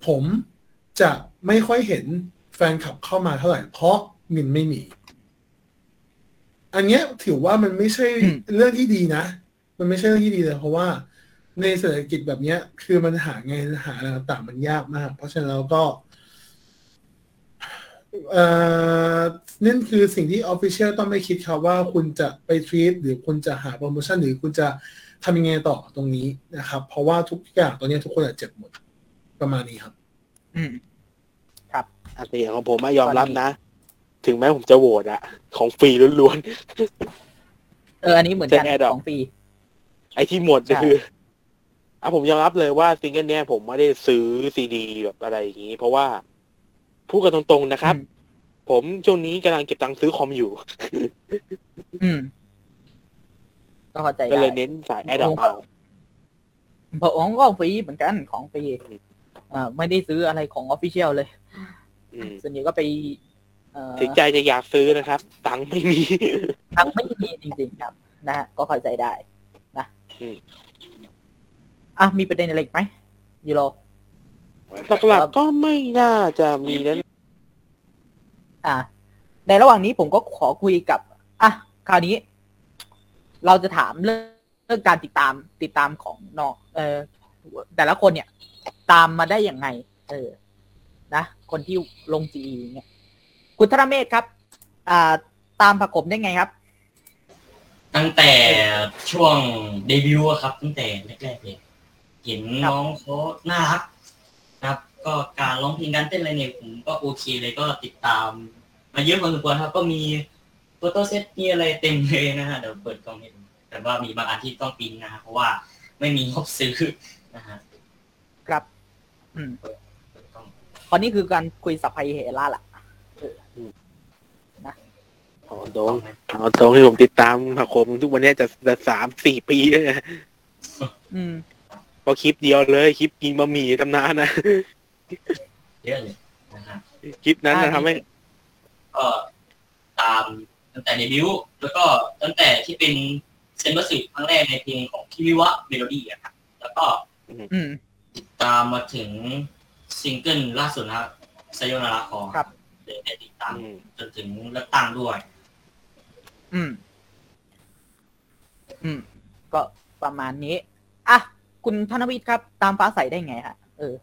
ผมจะไม่ค่อยเห็นแฟนคลับเข้ามาเท่าไหร่ เพราะเงินไม่มี อันเนี้ยถือว่ามันไม่ใช่อืมเรื่องที่ดีนะ มันไม่ใช่เรื่องที่ดีเลยเพราะว่าในเศรษฐกิจแบบเนี้ย คือมันหาเงินหาอะไรต่างๆ มันยากมาก เพราะฉะนั้นเราก็ เอ่อนั่นคือสิ่งที่ Official ต้องไม่คิดครับว่าคุณจะไปทรีตหรือคุณจะหาโปรโมชั่นหรือคุณจะทำยังไงต่อตรงนี้นะครับ เพราะว่าทุกอย่างตอนนี้ทุกคนอะเจ็บหมดประมาณนี้ครับ อืมอันนี้ของผมอะยอมรับนะ ถึงแม้ผมจะโหวตอะของฟรีล้วนเอออันนี้เหมือนกันเซ็น Adopt ของฟรีๆไอ้ที่หมดเนี่ยใช่คืออะผมยอมรับเลยว่าซิงเกิลเนี้ยผมไม่ได้ซื้อซีดีแบบอะไรอย่างนี้ เพราะว่า พูดกันตรงๆนะครับอืมผมช่วงนี้กำลังเก็บตังค์ซื้อคอมอยู่ อืมก็เข้าใจก็ได้เลยเน้นสาย adopt เอาผมก็ฟรีเหมือนกันของฟรีอืมอ่าไม่ได้ซื้ออะไรของออฟฟิเชียลเลย อืมส่วนใหญ่ก็ไปเอ่อถึงใจจะอยากซื้อนะครับ ตังค์ไม่มี ทั้งไม่มีจริงๆครับนะฮะก็เข้าใจได้นะอืม อะมีประเด็นอะไรอีกไหมยูโร หลักๆก็ไม่น่าจะมีนั้นอะในระหว่างนี้ผมก็ขอคุยกับอะคราวนี้ เราจะถามเรื่องเรื่องการติดตามติดตามของน้องเออแต่ละคนเนี่ย ตามมาได้อย่างไง เออ นะคนที่ลงจีเนี่ย คุณธนเมธครับ อ่า ตามประกบได้ไงครับ ตั้งแต่ช่วงเดบิวต์อะครับ ตั้งแต่แรกๆเลยเห็นน้องเขาน่ารักนะครับ ก็การร้องเพลงการเต้นอะไรเนี่ยผมก็โอเคเลยก็ติดตาม มาเยอะพอสมควรครับ ก็มีโฟโต้เซตมีอะไรเต็มเลยนะฮะเดี๋ยวเปิดกล้องให้ดูแต่ว่ามีบางอันที่ต้องปริ้นนะฮะเพราะว่าไม่มีงบซื้อนะฮะครับอืมเปิดเปิดกล้องตอนนี้คือการคุยสัพพยเหระล่ะอ๋อตรงอ๋อตรงที่ผมติดตามผักผมทุกวันเนี้ยจะจะสามสี่ปีแล้วนะอืมก็คลิปเดียวเลย คลิปกินบะหมี่ตำนานนะ เยอะเลยนะฮะคลิปนั้นนะอ่าทำให้ก็ตามตั้งแต่เดบิวต์แล้วก็ตั้งแต่ที่เป็นเซ็นบัตสึครั้งแรกในเพลงของ Kimi wa Melody อะครับแล้วก็อืมติดตามมาถึงซิงเกิลล่าสุดนะครับ Sayonara Crawl ครับได้ติดตามอืมจนถึงเลือกตั้งด้วย อืม อืม ก็ประมาณนี้ อะ คุณธนวิทย์ครับ ตามฟ้าใสได้ไงฮะ เออ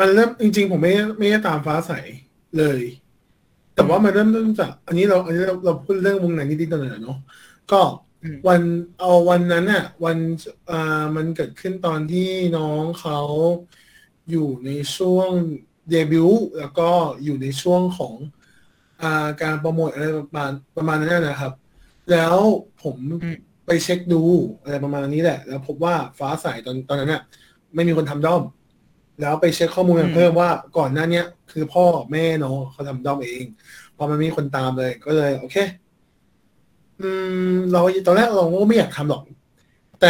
มันเริ่มจริง ๆ ผมไม่ไม่ได้ตามฟ้าใสเลย แต่ว่ามันเริ่มต้นจาก อันนี้เราอันนี้เราเราพูดเรื่องวงในนิดๆหน่อยๆเนาะก็อืมวันเอาวันนั้นน่ะวันอ่ามันเกิดขึ้นตอนที่น้องเขาอยู่ในช่วงเดบิวต์แล้วก็อยู่ในช่วงของอ่าการโปรโมทอะไรประมาณประมาณนั้นนะครับ แล้วผมอืมไปเช็คดูอะไรประมาณนี้แหละ แล้วพบว่าฟ้าใสตอนตอนนั้นน่ะไม่มีคนทำด้อม แล้วไปเช็คข้อมูลอืมเพิ่มว่าก่อนหน้าเนี้ยคือพ่อแม่น้องเขาทำด้อมเองพอมันไม่มีคนตามเลย ก็เลย โอเค อืม เราตอนแรกเราก็ไม่อยากทำหรอก แต่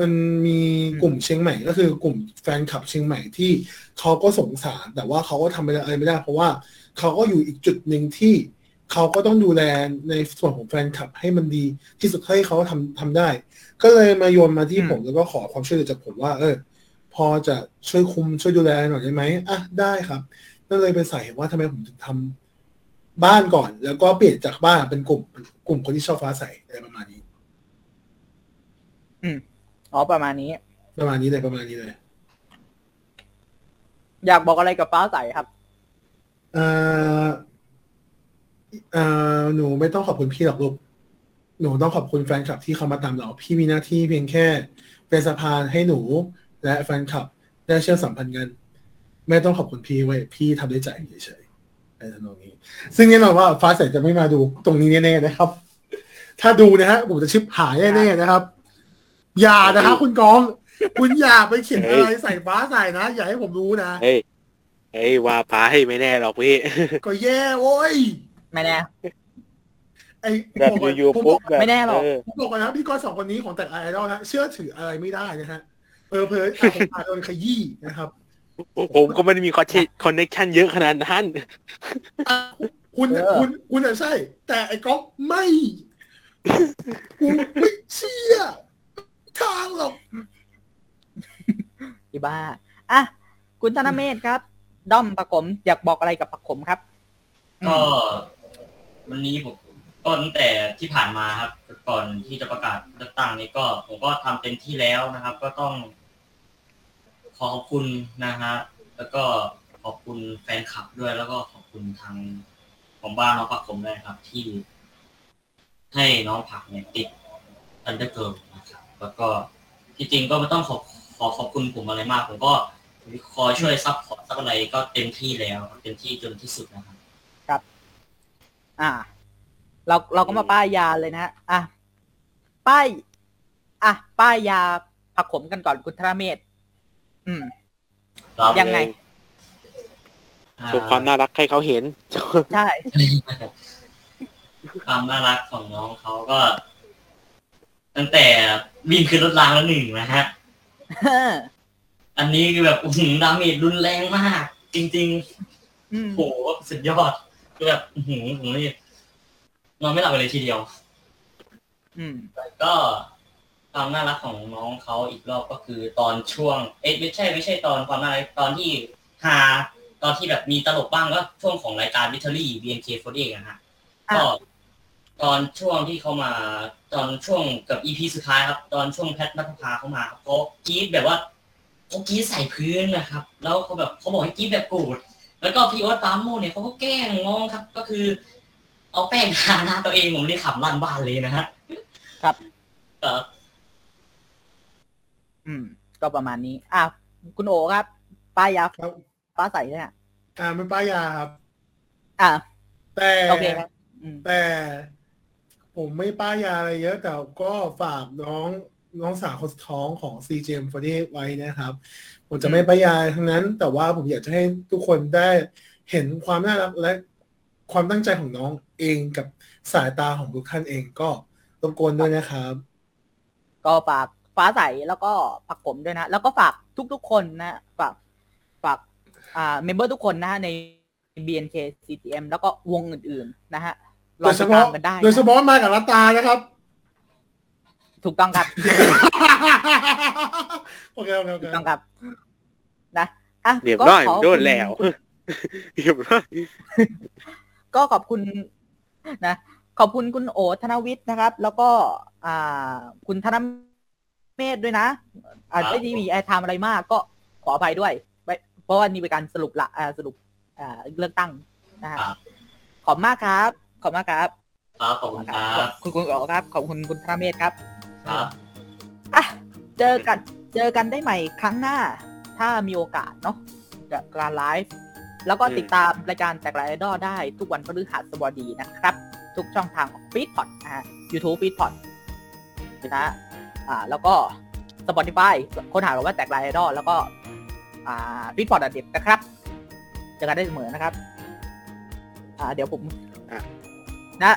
มันมีกลุ่มเชียงใหม่ ก็คือกลุ่มแฟนคลับเชียงใหม่ที่เขาก็สงสาร แต่ว่าเขาก็ทำอะไรไม่ได้ เพราะว่าเขาก็อยู่อีกจุดหนึ่งที่เขาก็ต้องดูแลในส่วนของแฟนคลับให้มันดี ที่สุดให้เขาทำทำได้ ก็เลยมาโยนมาที่อืมผมแล้วก็ขอความช่วยเหลือจากผมว่า เออ พอจะช่วยคุมช่วยดูแลหน่อยได้ไหมอะได้ครับนั่นเลยเป็นสาเหตุว่าทำไมผมถึงทำบ้านก่อน แล้วก็เปลี่ยนจากบ้านเป็นกลุ่มกลุ่มคนที่ชอบฟ้าใสอะไรประมาณนี้อ๋อประมาณนี้ ประมาณนี้เลยประมาณนี้เลย อยากบอกอะไรกับฟ้าใสครับเอ่อเอ่อหนูไม่ต้องขอบคุณพี่หรอกลูกหนูต้องขอบคุณแฟนคลับที่เขามาตามเรา พี่มีหน้าที่เพียงแค่เป็นสะพานให้หนู และแฟนคลับได้เชื่อมสัมพันธ์กัน ไม่ต้องขอบคุณพี่ไว้ยพี่ทำด้วยใจเฉยๆในทำนองนี้ ซึ่งแน่นอนว่าฟ้าใสจะไม่มาดูตรงนี้แน่ๆนะครับ ถ้าดูนะฮะผมจะชิบหายแน่ๆนะครับ อย่านะครับคุณกอง คุณอย่าไปเขียนอะไรใส่ฟ้าใสนะ อย่าให้ผมรู้นะเฮ้ยเฮ้ยว่าพาให้ไม่แน่หรอกพี่ก็แย่โว้ยไม่แน่ไอ้แบบผมบอกอยู่ผมๆบปุ๊อบกแบบไม่แน่หรอกเผมบอกก่อนนะพี่ก้อนสองคนนี้ของแต่ไอดอลนะเชื่อถืออะไรไม่ได้นะฮะ เออเพออาจจะอาจโดนขยี้นะครับผมก็ไม่ได้มีคอนเทคอนเนคชั่นเยอะขนาดนั้นอะคุณเออคุณคุณอะใช่ แต่ไอ้ก๊อฟไม่กูไม่เชื่อทางหรอกอีบ้าอะคุณธนเมธครับ ด้อมประกมอยากบอกอะไรกับประกมครับ ก็วันนี้ผมก็ตั้งแต่ที่ผ่านมาครับ ก่อนที่จะประกาศเลือกตั้งนี้ก็ ผมก็ทำเต็มที่แล้วนะครับ ก็ต้อง ขอขอบคุณนะฮะแล้วก็ขอบคุณแฟนคลับด้วย แล้วก็ขอบคุณทางของบ้านน้องผักผมด้วยครับ ที่ ให้น้องผักเนี่ยติด Under Girls นะครับ แล้วก็ที่จริงก็ไม่ต้องขอขอขอบคุณผมอะไรมาก ผมก็คอยช่วย support ซัพอะไรก็เต็มที่แล้วเต็มที่จนที่สุดนะครับ ครับ อ่า เราเราก็มาป้ายยาเลยนะฮะอะป้ายอะป้ายยาผักขมกันก่อนคุณธนเมธ อืมครับยังไงโชว์ความน่ารักให้เขาเห็น ใช่ ความน่ารักของน้องเขาก็ ตั้งแต่วิ่งขึ้นรถรางแล้วหนึ่งนะฮะ อันนี้คือแบบอื้อหือดาเมจรุนแรงมาก จริงอืมๆโหสุดยอดคือแบบอื้อหือผมนี่นอนไม่หลับเลยทีเดียว อืมก็ ความน่ารักของน้องเขาอีกรอบก็คือตอนช่วง เอ๊ะไม่ใช่ไม่ใช่ตอนความน่ารักตอนที่ฮาตอนที่แบบมีตลกบ้างก็ช่วงของรายการวิทเทอรี่ BNK48 นะฮะอะก็ตอนช่วงที่เขามาตอนช่วงกับอีพีสุดท้ายครับ ตอนช่วงแพทนัทภาเขามาครับเขากรีดแบบว่าเขากรีดใส่พื้นนะครับ แล้วเขาแบบเขาบอกให้กรีดแบบโกรธแล้วก็พี่โอ๊ตปราโมชเนี่ยเขาก็แกล้งน้องครับ ก็คือ เอาแป้งทาหน้าตัวเองผมเลยขำลั่นบ้านเลยนะฮะครับเอออืม ก็ประมาณนี้ อะคุณโอครับ ป้ายยาครับฟ้าใสเนี่ยอ่าเป็นป้ายาครับ อะแต่โอเคครับอืมแต่ผมไม่ป้ายยาอะไรเยอะ แต่ก็ฝากน้องน้องสาวคนสุดท้องของ CGM ฟอร์ไว้นะครับ ผมจะไม่ป้ายยาทั้งนั้น แต่ว่าผมอยากจะให้ทุกคนได้เห็นความน่ารักและความตั้งใจของน้องเองกับสายตาของทุกท่านเองก็รบกวนด้วยนะครับ ก็ฝาก ฟ้าใสแล้วก็ผักผมด้วยนะ แล้วก็ฝากทุกๆคนนะฝากฝากอ่าเมมเบอร์ทุกคนนะฮะใน BNK CTM แล้วก็วงอื่นๆนะฮะลโดองยเฉติดพาะตามกันได้นะโดยเฉพาะมากับรัตตานะครับ ถูกต้องครับโอเคโอเคโอเคถูกต้องครับนะอะเรียบร้อยก็ขบโดนคุณแล้วเรียบร้อยก็ขอบคุณนะขอบคุณคุณโอธนวิทย์นะครับ แล้วก็อ่าคุณธน เมธด้วยนะ อาจจะไม่มีไอทำอะไรมาก ก็ขออภัยด้วยไว้เพราะว่านี่เป็นการสรุปละอ่าสรุปอ่าเลือกตั้งนะฮะครับขอบคุณมากครับ ขอบคุณมากครับครับขอบคุณครับคุณคุณโอครับ ขอบคุณคุณธนเมธครับครับอะเจอกันเจอกันได้ใหม่ครั้งหน้า ถ้ามีโอกาสเนาะกับการไลฟ์แล้วก็อืมติดตามรายการแตกลายไอดอลได้ทุกวันพฤหัสบดีนะครับ ทุกช่องทางของฟีดพอดนะฮะ YouTube ฟีดพอดนะฮะอ่า แล้วก็ Spotify ค้นหาคำว่าแตกลายไอดอลแล้วก็อ่าฟีดพอดเด็ดนะครับเจอกันได้เสมอนะครับ อ่า เดี๋ยวผมอะนะ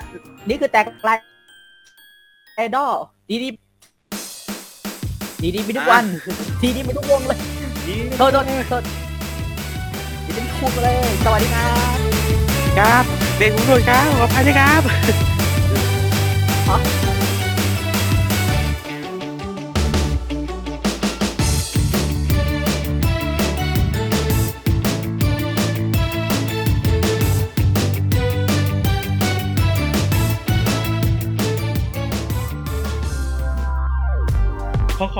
นี่คือแตกลายไอดอลดีดีดีดีมีทุกวันทีดีมีทุกวงเลยโทษโทษโทษเดี๋ยวจะพูดเลย สวัสดีครับ ครับ เด็กผมโดนครับขออภัยนะครับ